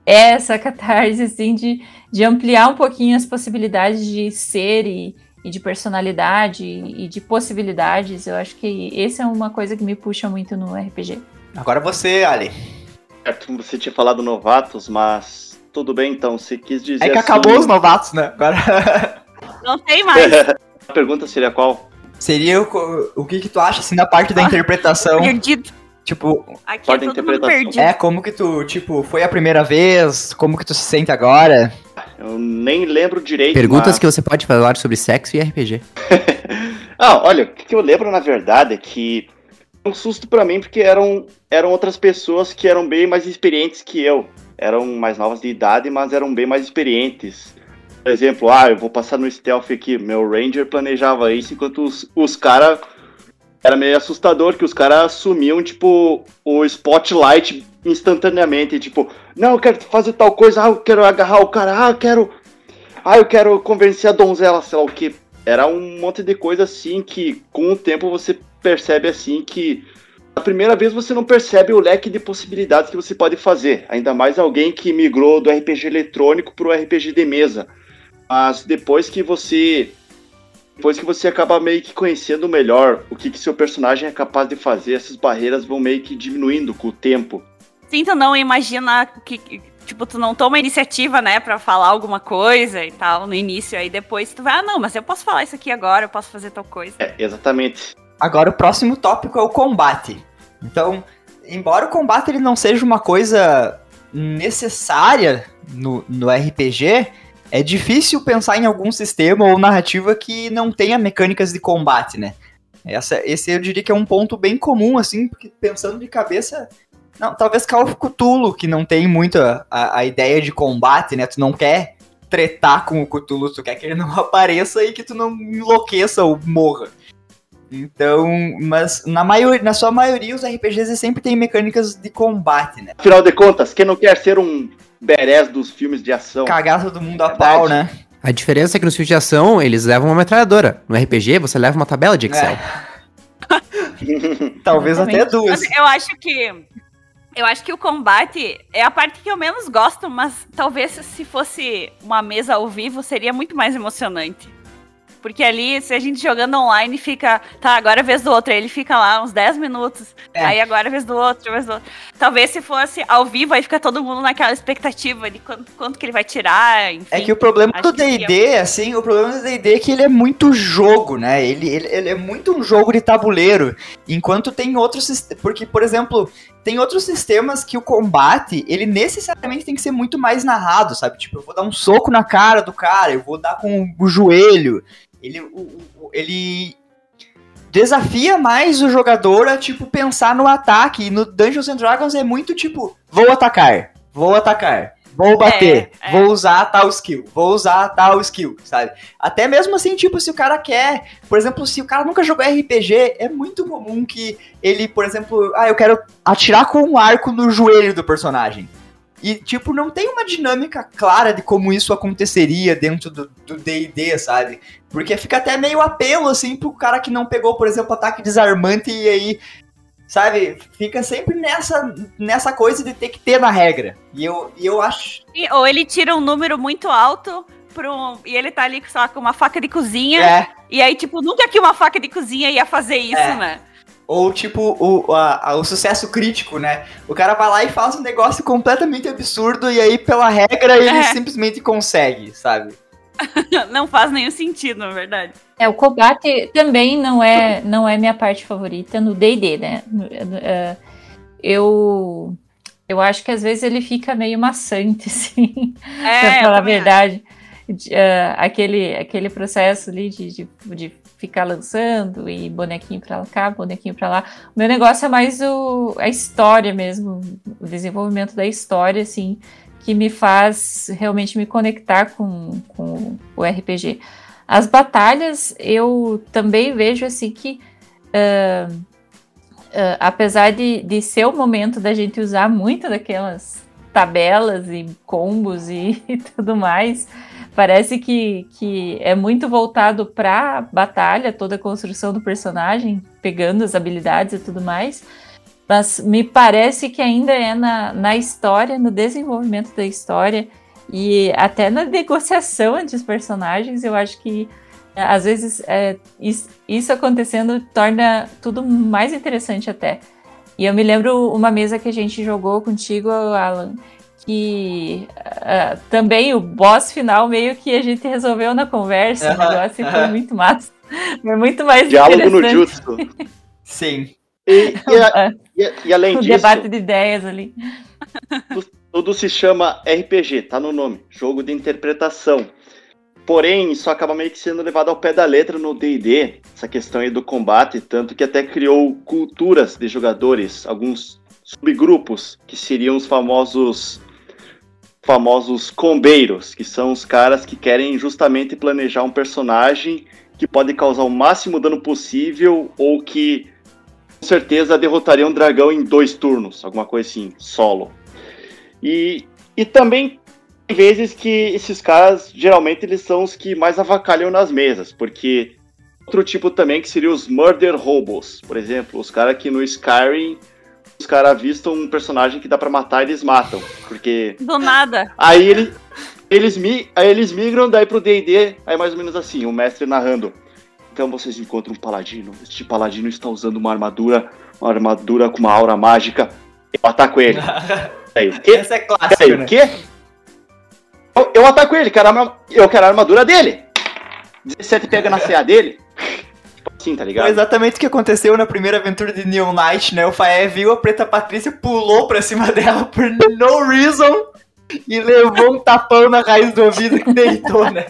essa catarse assim de, de ampliar um pouquinho as possibilidades de ser e, e de personalidade e, e de possibilidades. Eu acho que essa é uma coisa que me puxa muito no RPG. Agora você, Ali. Certo, você tinha falado novatos, mas tudo bem então, você quis dizer É que assim- acabou os novatos, né? Agora Não tem mais. A pergunta seria qual? Seria o, o que que tu acha, assim, da parte da interpretação? Perdido. Tipo, Aqui Parte é todo mundo perdido. é como que tu, tipo, foi a primeira vez? Como que tu se sente agora? Eu nem lembro direito. Perguntas mas- que você pode falar sobre sexo e RPG. ah, olha, o que eu lembro na verdade é que um susto pra mim porque eram, eram outras pessoas que eram bem mais experientes que eu. Eram mais novas de idade, mas eram bem mais experientes. Por exemplo, ah, eu vou passar no stealth aqui. Meu ranger planejava isso enquanto os, os caras. Era meio assustador que os caras assumiam, tipo, o spotlight instantaneamente. Tipo, não, eu quero fazer tal coisa, ah, eu quero agarrar o cara, ah, eu quero. Ah, eu quero convencer a donzela, sei lá o que. Era um monte de coisa assim que, com o tempo, você percebe assim que. A primeira vez você não percebe o leque de possibilidades que você pode fazer. Ainda mais alguém que migrou do RPG eletrônico pro RPG de mesa. Mas depois que você. Depois que você acaba meio que conhecendo melhor o que, que seu personagem é capaz de fazer, essas barreiras vão meio que diminuindo com o tempo. Sim, tu não imagina que, tipo, tu não toma iniciativa, né, pra falar alguma coisa e tal no início, aí depois tu vai, ah, não, mas eu posso falar isso aqui agora, eu posso fazer tal coisa. É, exatamente. Agora o próximo tópico é o combate. Então, embora o combate ele não seja uma coisa necessária no, no RPG, é difícil pensar em algum sistema ou narrativa que não tenha mecânicas de combate, né? Essa, esse eu diria que é um ponto bem comum, assim, porque pensando de cabeça. Não, talvez Call of Cthulhu, que não tem muito a, a, ideia de combate, né? Tu não quer tretar com o Cthulhu, tu quer que ele não apareça e que tu não enlouqueça ou morra. Então, mas na, maior, na sua maioria os RPGs sempre tem mecânicas de combate, né? Afinal de contas, quem não quer ser um berés dos filmes de ação? Cagar todo mundo a Verdade. pau, né? A diferença é que no filme de ação, eles levam uma metralhadora. No RPG, você leva uma tabela de Excel. Talvez até duas. Mas eu acho que. Eu acho que o combate é a parte que eu menos gosto, mas talvez se fosse uma mesa ao vivo seria muito mais emocionante. Porque ali, se a gente jogando online, fica. Tá, agora é a vez do outro. Aí ele fica lá uns 10 minutos. É. Aí agora é a vez do outro, vez do outro. Talvez se fosse ao vivo, aí fica todo mundo naquela expectativa de quanto, quanto que ele vai tirar. Enfim. É que o problema do D&D, assim, o problema do D&D é que ele é muito jogo, né? Ele, ele, ele é muito um jogo de tabuleiro, enquanto tem outros. Porque, por exemplo, tem outros sistemas que o combate, ele necessariamente tem que ser muito mais narrado, sabe? Tipo, eu vou dar um soco na cara do cara, eu vou dar com o joelho. Ele, ele desafia mais o jogador a, tipo, pensar no ataque. E no Dungeons and Dragons é muito, tipo, vou atacar, vou atacar. Vou bater, É, é. vou usar tal skill, vou usar tal skill, sabe? Até mesmo assim, tipo, se o cara quer, por exemplo, se o cara nunca jogou RPG, é muito comum que ele, por exemplo, ah, eu quero atirar com um arco no joelho do personagem. E, tipo, não tem uma dinâmica clara de como isso aconteceria dentro do do D&D, sabe? Porque fica até meio apelo, assim, pro cara que não pegou, por exemplo, ataque desarmante e aí, sabe? Fica sempre nessa, nessa coisa de ter que ter na regra. E eu, e eu acho... E- Ou ele tira um número muito alto pro, e ele tá ali só com uma faca de cozinha. É, E aí, tipo, nunca que uma faca de cozinha ia fazer isso, É. né? Ou tipo, o, a- a- o sucesso crítico, né? O cara vai lá e faz um negócio completamente absurdo e aí, pela regra, ele É. simplesmente consegue, sabe? Não faz nenhum sentido, na verdade. É, o combate também não é, não é minha parte favorita no D&D, né? Eh, Eu, eu acho que às vezes ele fica meio maçante, assim, É, pra falar a verdade. De, eh, aquele, aquele processo ali de, de, de ficar lançando e bonequinho pra cá, bonequinho pra lá. O meu negócio é mais o, a história mesmo, o desenvolvimento da história, assim, que me faz realmente me conectar com, com o RPG. As batalhas, eu também vejo assim que, ah, ah, apesar de, de ser o momento da gente usar muito daquelas tabelas e combos e, tudo mais, parece que, que é muito voltado para batalha, toda a construção do personagem, pegando as habilidades e tudo mais. Mas me parece que ainda é na, na história, no desenvolvimento da história E até na negociação entre os personagens, eu acho que é, às vezes é, isso, acontecendo torna tudo mais interessante até. E eu me lembro uma mesa que a gente jogou contigo, Alan, que uh, também o boss final meio que a gente resolveu na conversa, o negócio foi muito massa. Foi muito mais Diálogo no jutsu. Sim. E, e a- e- e além o disso, debate de ideias ali. tudo se chama RPG, tá no nome, jogo de interpretação. Porém, isso acaba meio que sendo levado ao pé da letra no D&D, essa questão aí do combate, tanto que até criou culturas de jogadores, alguns subgrupos, que seriam os famosos famosos combeiros, que são os caras que querem justamente planejar um personagem que pode causar o máximo dano possível ou que certeza derrotaria um dragão em dois turnos, alguma coisa assim, solo. E, e também tem vezes que esses caras, geralmente, eles são os que mais avacalham nas mesas, porque outro tipo também que seria os Murder Hobos, por exemplo, os caras que no Skyrim, os caras avistam um personagem que dá pra matar, eles matam, porque Do nada. Aí ele, eles, mi, aí eles migram daí pro D&D, aí mais ou menos assim, o mestre narrando. Então vocês encontram um paladino. Este paladino está usando uma armadura, uma armadura com uma aura mágica. Eu ataco ele. Aí, o quê? Essa é clássica, Peraí, né? o quê? Eu, eu ataco ele, quero a arma- eu quero a armadura dele. 17 pega na CA dele. Tipo assim, tá Foi ligado? exatamente o que aconteceu na primeira aventura de Neon Knight, né? O Faé viu a Preta Patrícia, pulou pra cima dela por no reason e levou um tapão na raiz do ouvido e deitou, né?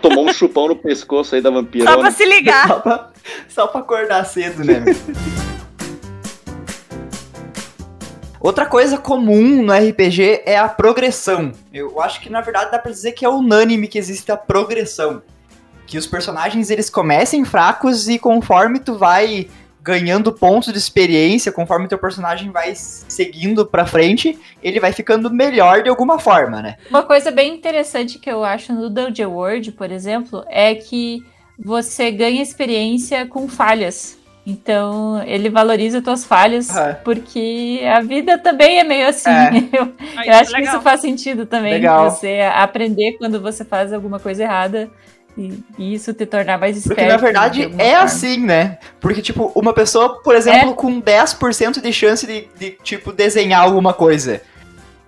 Tomou um chupão no pescoço aí da Só pra se ligar. Só pra, só pra acordar cedo, né? Outra coisa comum no RPG é a progressão. Eu acho que na verdade dá pra dizer que é unânime que existe a progressão. Que os personagens eles comecem fracos e conforme tu vai ganhando pontos de experiência, conforme teu personagem vai seguindo pra frente, ele vai ficando melhor de alguma forma, né? Uma coisa bem interessante que eu acho no Dungeon World, por exemplo, é que você ganha experiência com falhas. Então, ele valoriza tuas falhas, Aham. porque a vida também é meio assim. É. Eu, Ai, eu acho que isso faz sentido também. Legal. Você aprender quando você faz alguma coisa errada e, e isso te tornar mais esperto. Porque na verdade de alguma é forma. assim, né? Porque, tipo, uma pessoa, por exemplo, com 10% de chance de, de, tipo, desenhar alguma coisa.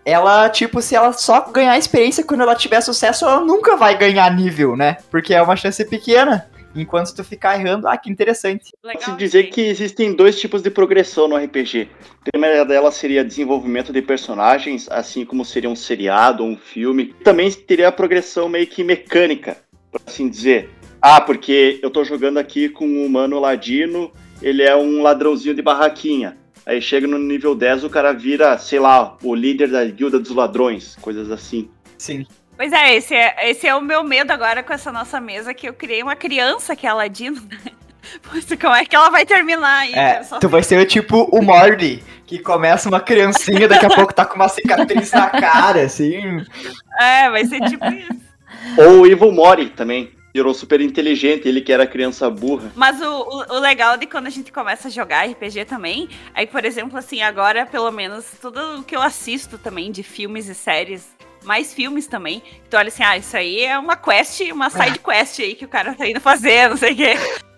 Ela, tipo, se ela só ganhar experiência quando ela tiver sucesso, ela nunca vai ganhar nível, né? Porque é uma chance pequena. Enquanto tu ficar errando, ah, que interessante. Legal, se dizer sim. que existem dois tipos de progressão no RPG. A primeira delas seria desenvolvimento de personagens, assim como seria um seriado ou um filme. Também teria a progressão meio que mecânica, por assim dizer. Ah, porque eu tô jogando aqui com um humano ladino, ele é um ladrãozinho de barraquinha. Aí chega no nível 10, o cara vira, sei lá, o líder da guilda dos ladrões, coisas assim. Sim. Pois é esse, é, esse é o meu medo agora com essa nossa mesa, que eu criei uma criança que é a Ladino, né? Pois, como é que ela vai terminar aí? É, tu vai ser tipo o Morty, que começa uma criancinha, daqui a pouco tá com uma cicatriz na cara, assim. É, vai ser tipo isso. Ou o Evil Mori também. Virou super inteligente, ele que era criança burra. Mas o, o, o legal de quando a gente começa a jogar RPG também, é que, por exemplo, assim, agora, pelo menos, tudo o que eu assisto também de filmes e séries, mais filmes também, tu olha assim, ah, isso aí é uma quest, uma side quest aí que o cara tá indo fazer, não sei o quê.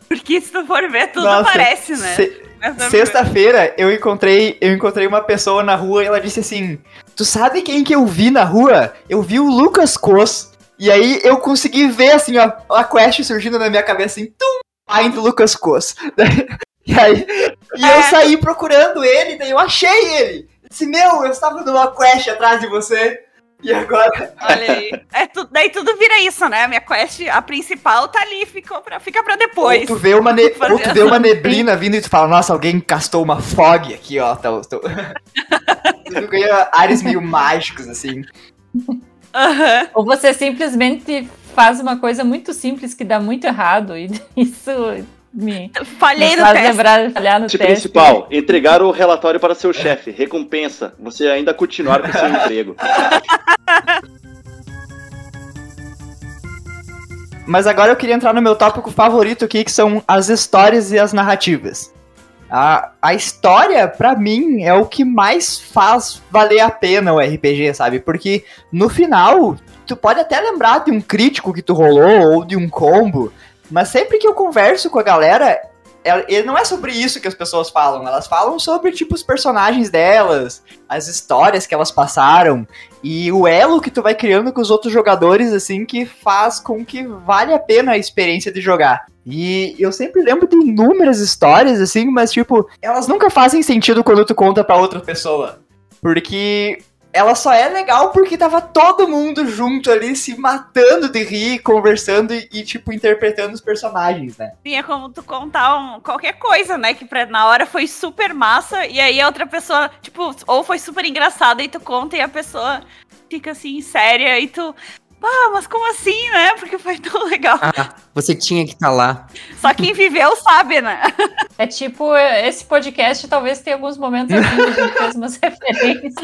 Porque se tu for ver, tudo Nossa, aparece, né? se- Sexta-feira eu encontrei, eu encontrei uma pessoa na rua e ela disse assim: Tu sabe quem que eu vi na rua? Eu vi o Lucas Cos. E aí eu consegui ver assim a, a quest surgindo na minha cabeça assim, tum, find Lucas Cos. e aí e eu É. saí procurando ele, daí eu achei ele. Disse, meu, eu estava numa quest atrás de você. E agora. Olha aí. É, tu- daí tudo vira isso, né? A minha quest, a principal, tá ali, ficou pra, fica pra depois. Ou tu, vê uma ne- ou tu vê uma neblina vindo e tu fala, nossa, alguém castou uma fog aqui, ó. Tá, tô... tu ganha ares meio mágicos, assim. Aham. Ou você simplesmente faz uma coisa muito simples que dá muito errado e isso me, Falhei me no faz teste. lembrar falhar no Tip teste. principal, entregar o relatório para seu chefe. Recompensa. Você ainda continuar com seu emprego. Mas agora eu queria entrar no meu tópico favorito aqui, que são as histórias e as narrativas. A, a história, pra mim, é o que mais faz valer a pena o RPG, sabe? Porque no final, tu pode até lembrar de um crítico que tu rolou ou de um combo, mas sempre que eu converso com a galera, ele não é sobre isso que as pessoas falam, elas falam sobre tipo os personagens delas, as histórias que elas passaram e o elo que tu vai criando com os outros jogadores assim que faz com que vale a pena a experiência de jogar. E eu sempre lembro de inúmeras histórias assim, mas tipo, elas nunca fazem sentido quando tu conta pra outra pessoa, porque ela só é legal porque tava todo mundo junto ali se matando de rir, conversando e, e, tipo interpretando os personagens, né? Sim, é como tu contar um- qualquer coisa, né? Que pra, na hora foi super massa, e aí a outra pessoa, tipo, ou foi super engraçada, e tu conta e a pessoa fica assim, séria, e tu. Ah, mas como assim, né? Porque foi tão legal. Ah, você tinha que estar lá. Só quem viveu sabe, né? É tipo, esse podcast talvez tenha alguns momentos assim que a gente fez umas referências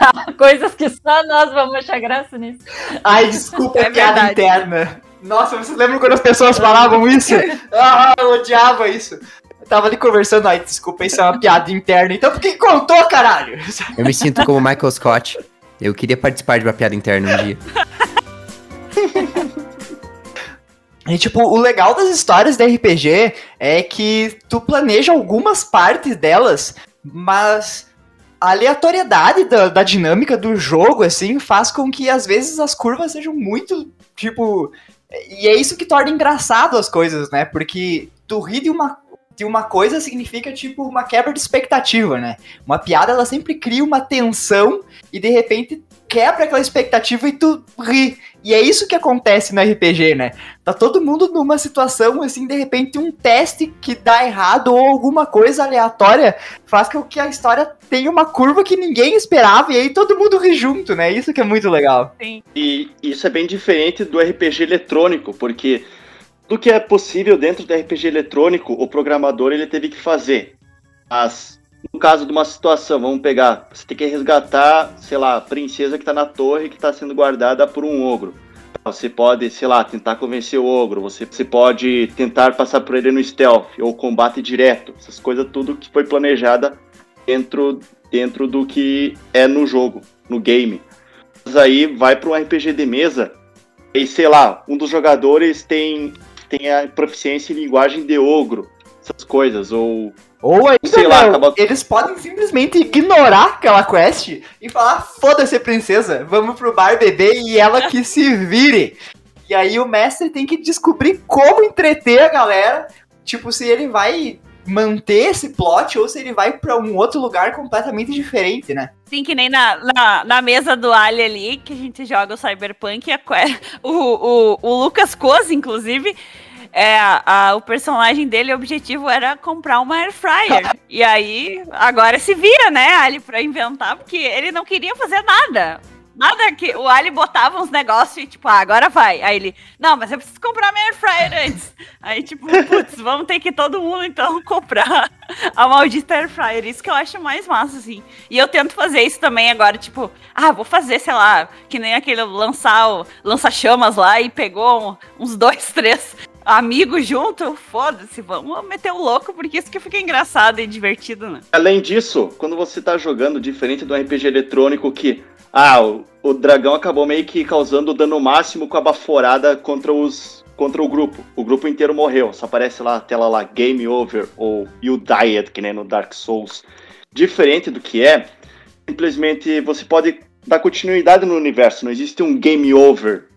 a coisas que só nós vamos achar graça nisso. Ai, desculpa, É é piada interna. Nossa, vocês lembram quando as pessoas falavam isso? Ah, eu odiava isso. Eu tava ali conversando, ai, desculpa, isso é uma piada interna. Então por que contou, caralho? Eu me sinto como Michael Scott. Eu queria participar de uma piada interna um dia. E, tipo, o legal das histórias da RPG é que tu planeja algumas partes delas, mas a aleatoriedade da, da dinâmica do jogo, assim, faz com que às vezes as curvas sejam muito, tipo. E é isso que torna engraçado as coisas, né? Porque tu rir de uma, de uma coisa significa, tipo, uma quebra de expectativa, né? Uma piada, ela sempre cria uma tensão e de repente quebra aquela expectativa e tu ri. E é isso que acontece no RPG, né? Tá todo mundo numa situação, assim, de repente um teste que dá errado ou alguma coisa aleatória faz com que a história tenha uma curva que ninguém esperava e aí todo mundo ri junto, né? Isso que é muito legal. E isso é bem diferente do RPG eletrônico, porque do que é possível dentro do RPG eletrônico, o programador ele teve que fazer. Mas no caso de uma situação, vamos pegar, você tem que resgatar, sei lá, a princesa que tá na torre que tá sendo guardada por um ogro. Você pode, sei lá, tentar convencer o ogro, você, você pode tentar passar por ele no stealth ou combate direto. Essas coisas tudo que foi planejada dentro, dentro do que é no jogo, no game. Mas aí vai para um RPG de mesa e sei lá, um dos jogadores tem, tem a proficiência em linguagem de ogro, essas coisas, ou Ou ainda Sei lá, não, acaba- eles podem simplesmente ignorar aquela quest e falar, foda-se princesa, vamos pro bar beber e ela que se vire. E aí o mestre tem que descobrir como entreter a galera, tipo, se ele vai manter esse plot ou se ele vai pra um outro lugar completamente diferente, né? Sim, que nem na, na, na mesa do Ali ali, que a gente joga o Cyberpunk, a o, o, o Lucas Coz, inclusive, é, a- o personagem dele, o objetivo era comprar uma Air Fryer. e aí, agora se vira, né, Ali, pra inventar, porque ele não queria fazer nada. Nada que o Ali botava uns negócios e tipo, ah, agora vai. Aí ele, não, mas eu preciso comprar minha Air Fryer antes. Aí tipo, putz, vamos ter que todo mundo então comprar a maldita Air Fryer. Isso que eu acho mais massa, assim. E eu tento fazer isso também agora, tipo, ah, vou fazer, sei lá, que nem aquele lançar o lança-chamas lá e pegou uns dois, três amigos junto. Foda-se, vamos meter o louco, porque isso que fica engraçado e divertido, né? Além disso, quando você tá jogando diferente do RPG eletrônico que ah, o, o dragão acabou meio que causando dano máximo com a baforada contra os contra o grupo. O grupo inteiro morreu. Só aparece lá a tela lá game over ou you died, que nem no Dark Souls. Diferente do que é, simplesmente você pode dar continuidade no universo, não existe um game over.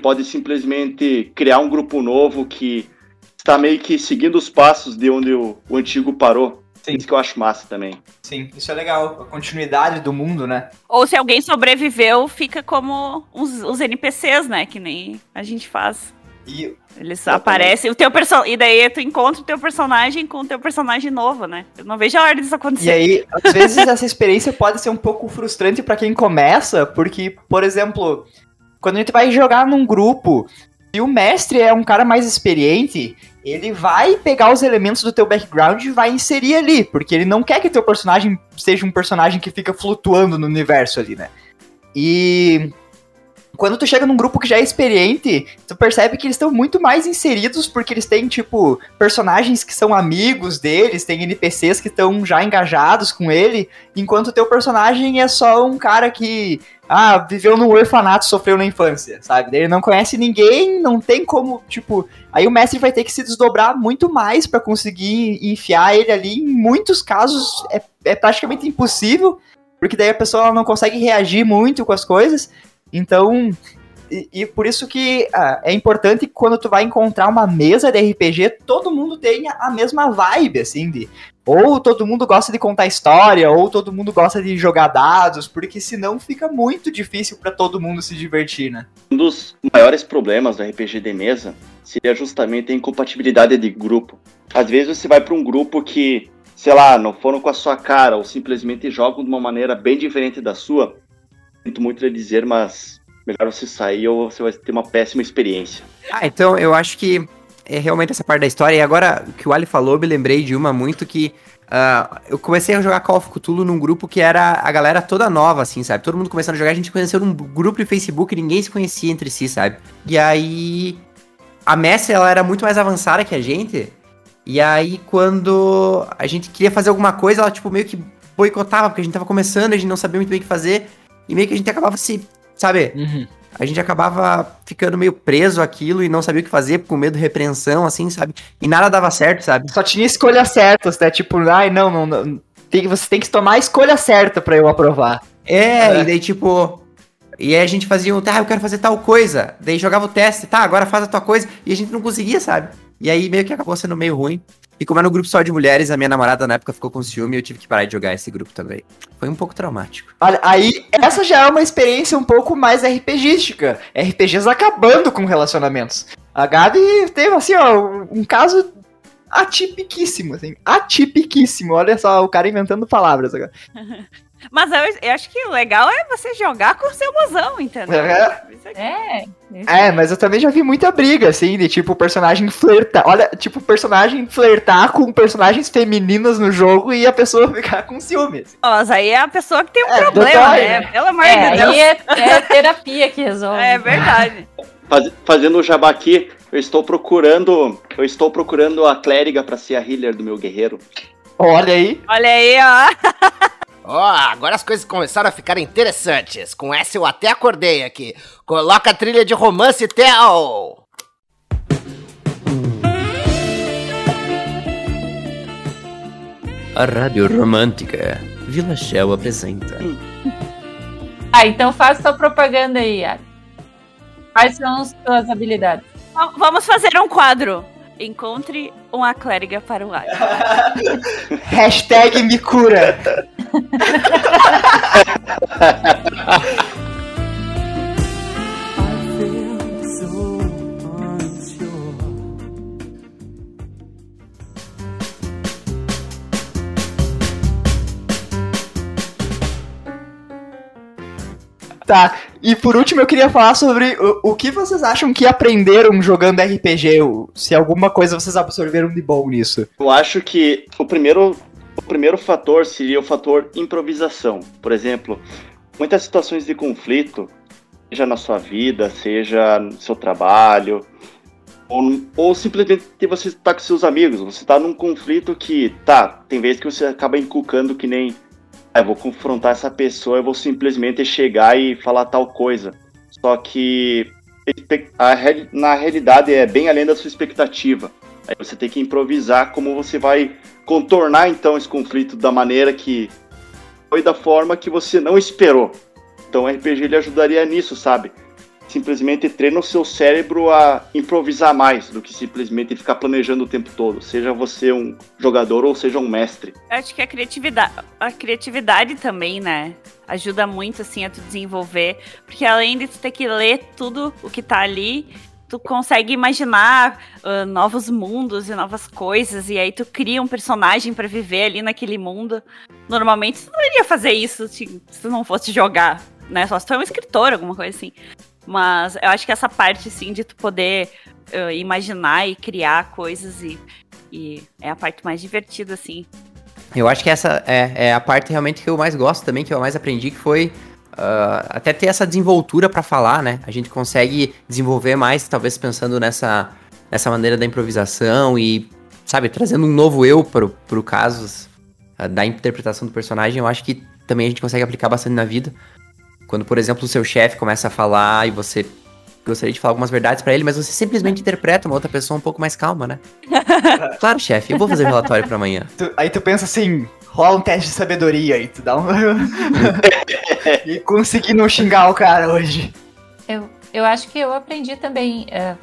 Pode simplesmente criar um grupo novo que está meio que seguindo os passos de onde o, o antigo parou. Sim. Isso que eu acho massa também. Sim, isso é legal, a continuidade do mundo, né? Ou se alguém sobreviveu, fica como os, os NPCs, né? Que nem a gente faz. E Eles aparecem, o teu person... e daí tu encontra o teu personagem com o teu personagem novo, né? Eu não vejo a hora disso acontecer. E aí, às vezes essa experiência pode ser um pouco frustrante pra quem começa, porque, por exemplo, quando a gente vai jogar num grupo, se o mestre é um cara mais experiente, ele vai pegar os elementos do teu background e vai inserir ali, porque ele não quer que teu personagem seja um personagem que fica flutuando no universo ali, né? E quando tu chega num grupo que já é experiente, tu percebe que eles estão muito mais inseridos porque eles têm, tipo, personagens que são amigos deles, tem NPCs que estão já engajados com ele, enquanto teu personagem é só um cara que, ah, viveu num orfanato, sofreu na infância, sabe? Ele não conhece ninguém, não tem como, tipo, aí o mestre vai ter que se desdobrar muito mais para conseguir enfiar ele ali, em muitos casos é, é praticamente impossível, porque daí a pessoa não consegue reagir muito com as coisas, então, e, e, por isso que ah, é importante quando tu vai encontrar uma mesa de RPG, todo mundo tenha a mesma vibe, assim, de ou todo mundo gosta de contar história, ou todo mundo gosta de jogar dados, porque senão fica muito difícil para todo mundo se divertir, né? Um dos maiores problemas do RPG de mesa seria justamente a incompatibilidade de grupo. Às vezes você vai para um grupo que, sei lá, não foram com a sua cara, ou simplesmente jogam de uma maneira bem diferente da sua, sinto muito a dizer, mas melhor você sair ou você vai ter uma péssima experiência. Ah, então eu acho que é realmente essa parte da história. E agora que o Ali falou, me lembrei de uma muito que. Uh, eu comecei a jogar Call of Cthulhu num grupo que era a galera toda nova, assim, sabe? Todo mundo começando a jogar, a gente conheceu num grupo de Facebook e ninguém se conhecia entre si, sabe? E aí. A Messi, ela era muito mais avançada que a gente. E aí, quando a gente queria fazer alguma coisa, ela, tipo, meio que boicotava, porque a gente tava começando, a gente não sabia muito bem o que fazer. E meio que a gente acabava se, sabe? Uhum. A gente acabava ficando meio preso aquilo e não sabia o que fazer, com medo de repreensão, assim, sabe? E nada dava certo, sabe? Só tinha escolhas certas, né? Tipo, ai, não, não, não. Tem, você tem que tomar a escolha certa para eu aprovar. É, é, e daí, tipo. E aí a gente fazia um, tá, eu quero fazer tal coisa. Daí jogava o teste, tá, agora faz a tua coisa. E a gente não conseguia, sabe? E aí meio que acabou sendo meio ruim. E como era um grupo só de mulheres, a minha namorada na época ficou com ciúme e eu tive que parar de jogar esse grupo também. Foi um pouco traumático. Olha, aí essa já é uma experiência um pouco mais RPGística. RPGs acabando com relacionamentos. A Gabi teve, assim, ó, um caso atipiquíssimo, assim. Atipiquíssimo. Olha só, o cara inventando palavras agora. Mas eu, eu, acho que o legal é você jogar com o seu mozão, entendeu? É. É, é, mas eu também já vi muita briga, assim, de tipo, o personagem flertar. Olha, tipo, o personagem flertar com personagens femininas no jogo e a pessoa ficar com ciúmes. Mas aí é a pessoa que tem um é, problema, né? né? Pelo amor é, de Deus. Aí é, é terapia que resolve. É verdade. Faz, fazendo o jabá aqui, eu estou procurando. Eu estou procurando a clériga para ser a healer do meu guerreiro. Olha aí. Olha aí, ó. Ó, oh, agora as coisas começaram a ficar interessantes. Com essa eu até acordei aqui. Coloca a trilha de romance, Theo! A Rádio Romântica Vila Shell apresenta. Ah, então faça sua propaganda aí, Yara. Quais são as suas habilidades? Vamos fazer um quadro. Encontre uma clériga para o ar. Hashtag me cura. Tá, e por último eu queria falar sobre o, o que vocês acham que aprenderam jogando RPG, se alguma coisa vocês absorveram de bom nisso. Eu acho que o primeiro primeiro fator seria o fator improvisação. Por exemplo, muitas situações de conflito, seja na sua vida, seja no seu trabalho, ou, ou simplesmente você está com seus amigos, você está num conflito que, tá, tem vezes que você acaba inculcando que nem, ah, eu vou confrontar essa pessoa, eu vou simplesmente chegar e falar tal coisa. Só que a, na realidade é bem além da sua expectativa. Aí você tem que improvisar como você vai contornar então esse conflito da maneira que foi da forma que você não esperou. Então o RPG ele ajudaria nisso, sabe? Simplesmente treina o seu cérebro a improvisar mais do que simplesmente ficar planejando o tempo todo, seja você um jogador ou seja um mestre. Acho que a criatividade, a criatividade também, né? Ajuda muito assim a tu desenvolver, porque além de tu ter que ler tudo o que tá ali, tu consegue imaginar uh, novos mundos e novas coisas, e aí tu cria um personagem para viver ali naquele mundo. Normalmente tu não iria fazer isso se, tu não fosse jogar, né? Só se tu é um escritor, alguma coisa assim. Mas eu acho que essa parte, sim, de tu poder uh, imaginar e criar coisas e, e é a parte mais divertida, assim. Eu acho que essa é, é a parte realmente que eu mais gosto também, que eu mais aprendi, que foi ah, até ter essa desenvoltura pra falar, né? A gente consegue desenvolver mais, talvez pensando nessa, nessa maneira da improvisação e, sabe, trazendo um novo eu pro, pro caso ah, da interpretação do personagem. Eu acho que também a gente consegue aplicar bastante na vida. Quando, por exemplo, o seu chefe começa a falar e você gostaria de falar algumas verdades pra ele, mas você simplesmente interpreta uma outra pessoa um pouco mais calma, né? claro, chefe, eu vou fazer relatório pra amanhã. Tu- aí tu pensa assim, rola um teste de sabedoria aí, tu dá um. e consegui não xingar o cara hoje. Eu, eu acho que eu aprendi também eh,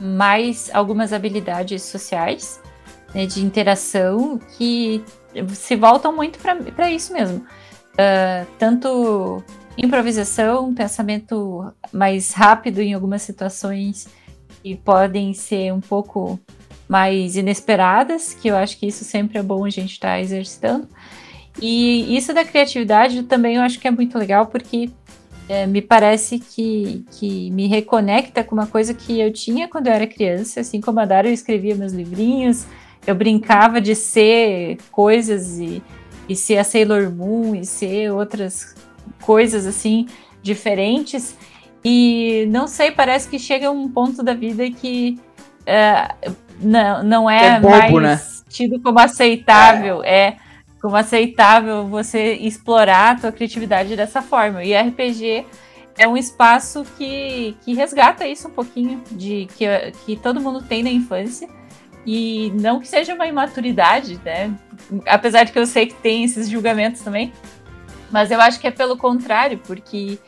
mais algumas habilidades sociais, né, de interação, que se voltam muito para isso mesmo. Ah, tanto improvisação, pensamento mais rápido em algumas situações que podem ser um pouco mais inesperadas, que eu acho que isso sempre é bom a gente estar exercitando. E isso da criatividade também eu acho que é muito legal, porque é, me parece que, que me reconecta com uma coisa que eu tinha quando eu era criança. Assim como a Dara, eu escrevia meus livrinhos, eu brincava de ser coisas e, e ser a Sailor Moon e ser outras coisas assim diferentes. E não sei, parece que chega um ponto da vida que é, não, não é, É bobo, mais né? tido como aceitável. É. como aceitável você explorar a tua criatividade dessa forma. E RPG é um espaço que, que resgata isso um pouquinho, de que, que todo mundo tem na infância. E não que seja uma imaturidade, né? Apesar de que eu sei que tem esses julgamentos também. Mas eu acho que é pelo contrário, porque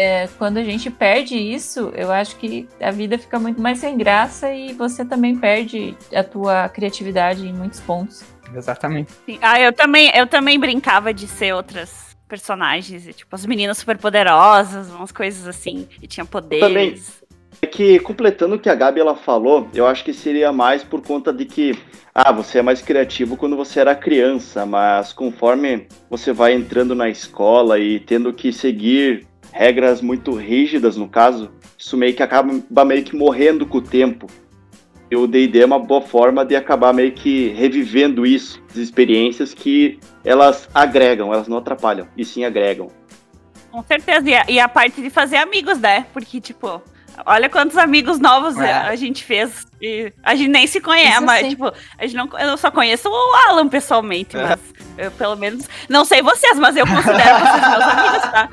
é, quando a gente perde isso, eu acho que a vida fica muito mais sem graça e você também perde a tua criatividade em muitos pontos. Exatamente. Sim. Ah, eu também, eu também brincava de ser outras personagens, e, tipo, as meninas super poderosas, umas coisas assim, e tinha poderes. também. É que, completando o que a Gabi ela falou, eu acho que seria mais por conta de que, ah, você é mais criativo quando você era criança, mas conforme você vai entrando na escola e tendo que seguir regras muito rígidas, no caso, isso meio que acaba meio que morrendo com o tempo. E o D&D é uma boa forma de acabar meio que revivendo isso, as experiências que elas agregam, elas não atrapalham, e sim agregam. Com certeza. E a, e a parte de fazer amigos, né? Porque, tipo, olha quantos amigos novos É. a gente fez. E a gente nem se conhece, Isso mas, sim. tipo, a gente não, eu só conheço o Alan pessoalmente, É. mas eu, pelo menos. Não sei vocês, mas eu considero vocês meus amigos, tá?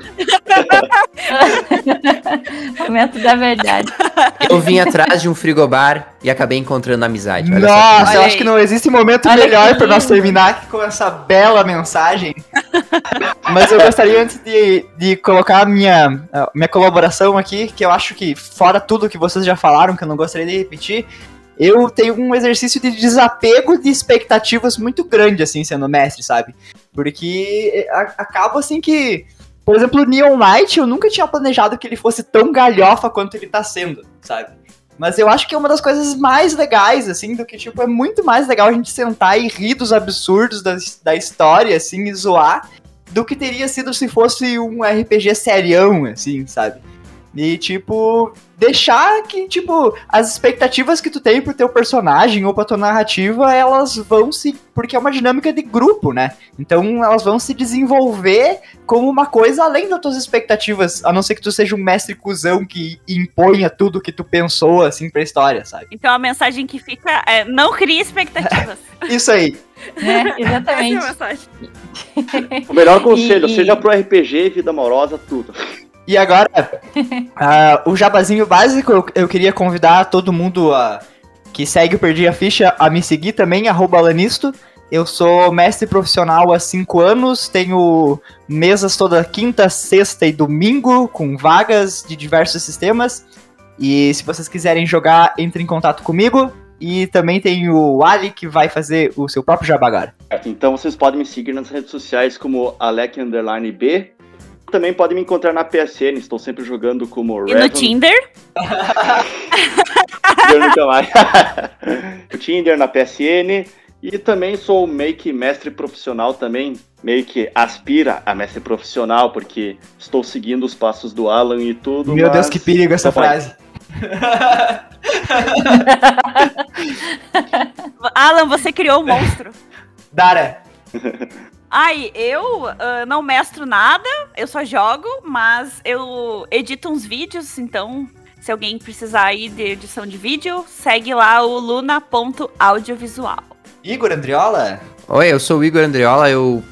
Momento da verdade. Eu vim atrás de um frigobar e acabei encontrando amizade. Olha Nossa, Olha eu aí. acho que não existe momento Olha melhor para nós terminar que com essa bela mensagem. Mas eu gostaria, antes de, de colocar a minha, minha colaboração aqui, que eu acho que, fora tudo que vocês já falaram, que eu não gostaria de repetir, eu tenho um exercício de desapego de expectativas muito grande, assim, sendo mestre, sabe? Porque a- acaba assim que. Por exemplo, o Neon Knight, eu nunca tinha planejado que ele fosse tão galhofa quanto ele tá sendo, sabe? Mas eu acho que é uma das coisas mais legais, assim, do que, tipo, é muito mais legal a gente sentar e rir dos absurdos da, da história, assim, e zoar, do que teria sido se fosse um RPG serião, assim, sabe? E, tipo, deixar que, tipo, as expectativas que tu tem pro teu personagem ou pra tua narrativa, elas vão se. Porque é uma dinâmica de grupo, né? Então elas vão se desenvolver como uma coisa além das tuas expectativas, a não ser que tu seja um mestre cuzão que imponha tudo que tu pensou, assim, pra história, sabe? Então a mensagem que fica é: não crie expectativas. Isso aí. É, é exatamente. a mensagem. O melhor conselho, E- e- seja pro RPG, vida amorosa, tudo. E agora, ah, o jabazinho básico, eu, eu queria convidar todo mundo a, que segue o Perdi a Ficha a me seguir também, arroba Lanisto. Eu sou mestre profissional há 5 anos, tenho mesas toda quinta, sexta e domingo, com vagas de diversos sistemas. E se vocês quiserem jogar, entre em contato comigo. E também tem o Ali, que vai fazer o seu próprio jabá agora. Certo, Então vocês podem me seguir nas redes sociais como Alec Underline B. Também podem me encontrar na PSN, estou sempre jogando como E no Revan- Tinder? Eu nunca mais. o Tinder na PSN. E também sou meio que mestre profissional também. Meio que aspira a mestre profissional, porque estou seguindo os passos do Alan e tudo. Meu Deus, mas- que perigo essa frase. Alan, você criou um monstro. Dara, Ai, eu ah, não mestro nada, eu só jogo, mas eu edito uns vídeos, então se alguém precisar aí de edição de vídeo, segue lá o luna.audiovisual. Igor Andriola? Oi, eu sou o Igor Andriola, eu.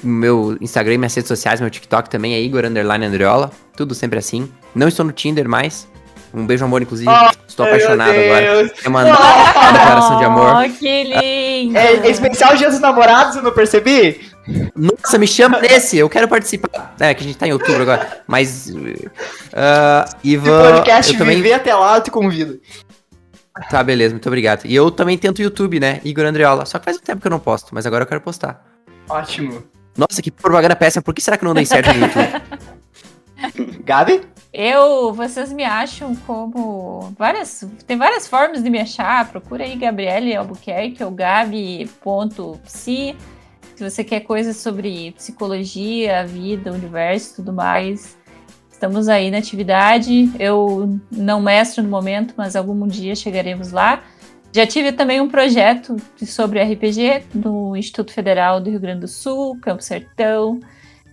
Meu Instagram, minhas redes sociais, meu TikTok também é Igor Underline Andriola. Tudo sempre assim. Não estou no Tinder mais. Um beijo, amor, inclusive. estou apaixonado agora. Mandar uma declaração de amor. Oh, que lindo! É, é especial Dia dos Namorados, eu não percebi? Nossa, me chama nesse, eu quero participar. É, que a gente tá em outubro agora. Mas. Uh, Se o Ivan. podcast eu também... viver até lá, eu te convido. Tá, beleza, muito obrigado. E eu também tento YouTube, né? Igor Andriola. Só que faz um tempo que eu não posto, mas agora eu quero postar. Ótimo. Nossa, que propaganda péssima. Por que será que não dei certo no YouTube? Gabi? Eu, vocês me acham como várias, tem várias formas de me achar. Procura aí Gabriele Albuquerque ou gabi.psi. Se você quer coisas sobre psicologia, vida, universo, tudo mais, estamos aí na atividade. Eu não mestro no momento, mas algum dia chegaremos lá. Já tive também um projeto sobre RPG no Instituto Federal do Rio Grande do Sul, Campo Sertão.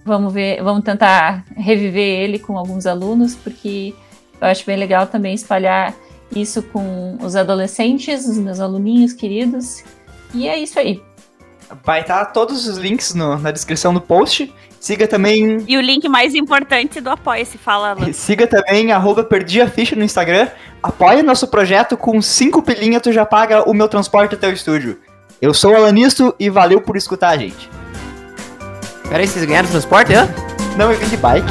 Vamos ver, vamos tentar reviver ele com alguns alunos, porque eu acho bem legal também espalhar isso com os adolescentes, os meus aluninhos queridos. E é isso aí. Vai estar todos os links no- na descrição do post. Siga também E o link mais importante do Apoia-se, fala, Alan. Siga também, arroba Perdi a Ficha no Instagram. Apoie nosso projeto com 5 pilinha, tu já paga o meu transporte até o estúdio. Eu sou o Alanisto e valeu por escutar, gente. Peraí, vocês ganharam transporte, hã? Não, eu vim de bike.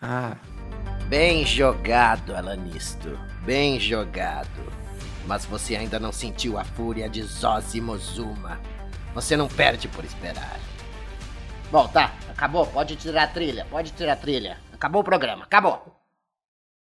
Ah, Bem jogado, Alanisto. Bem jogado. Mas você ainda não sentiu a fúria de Zozimozuma. Você não perde por esperar. Bom, tá. Acabou. Pode tirar a trilha. Pode tirar a trilha. Acabou o programa. Acabou.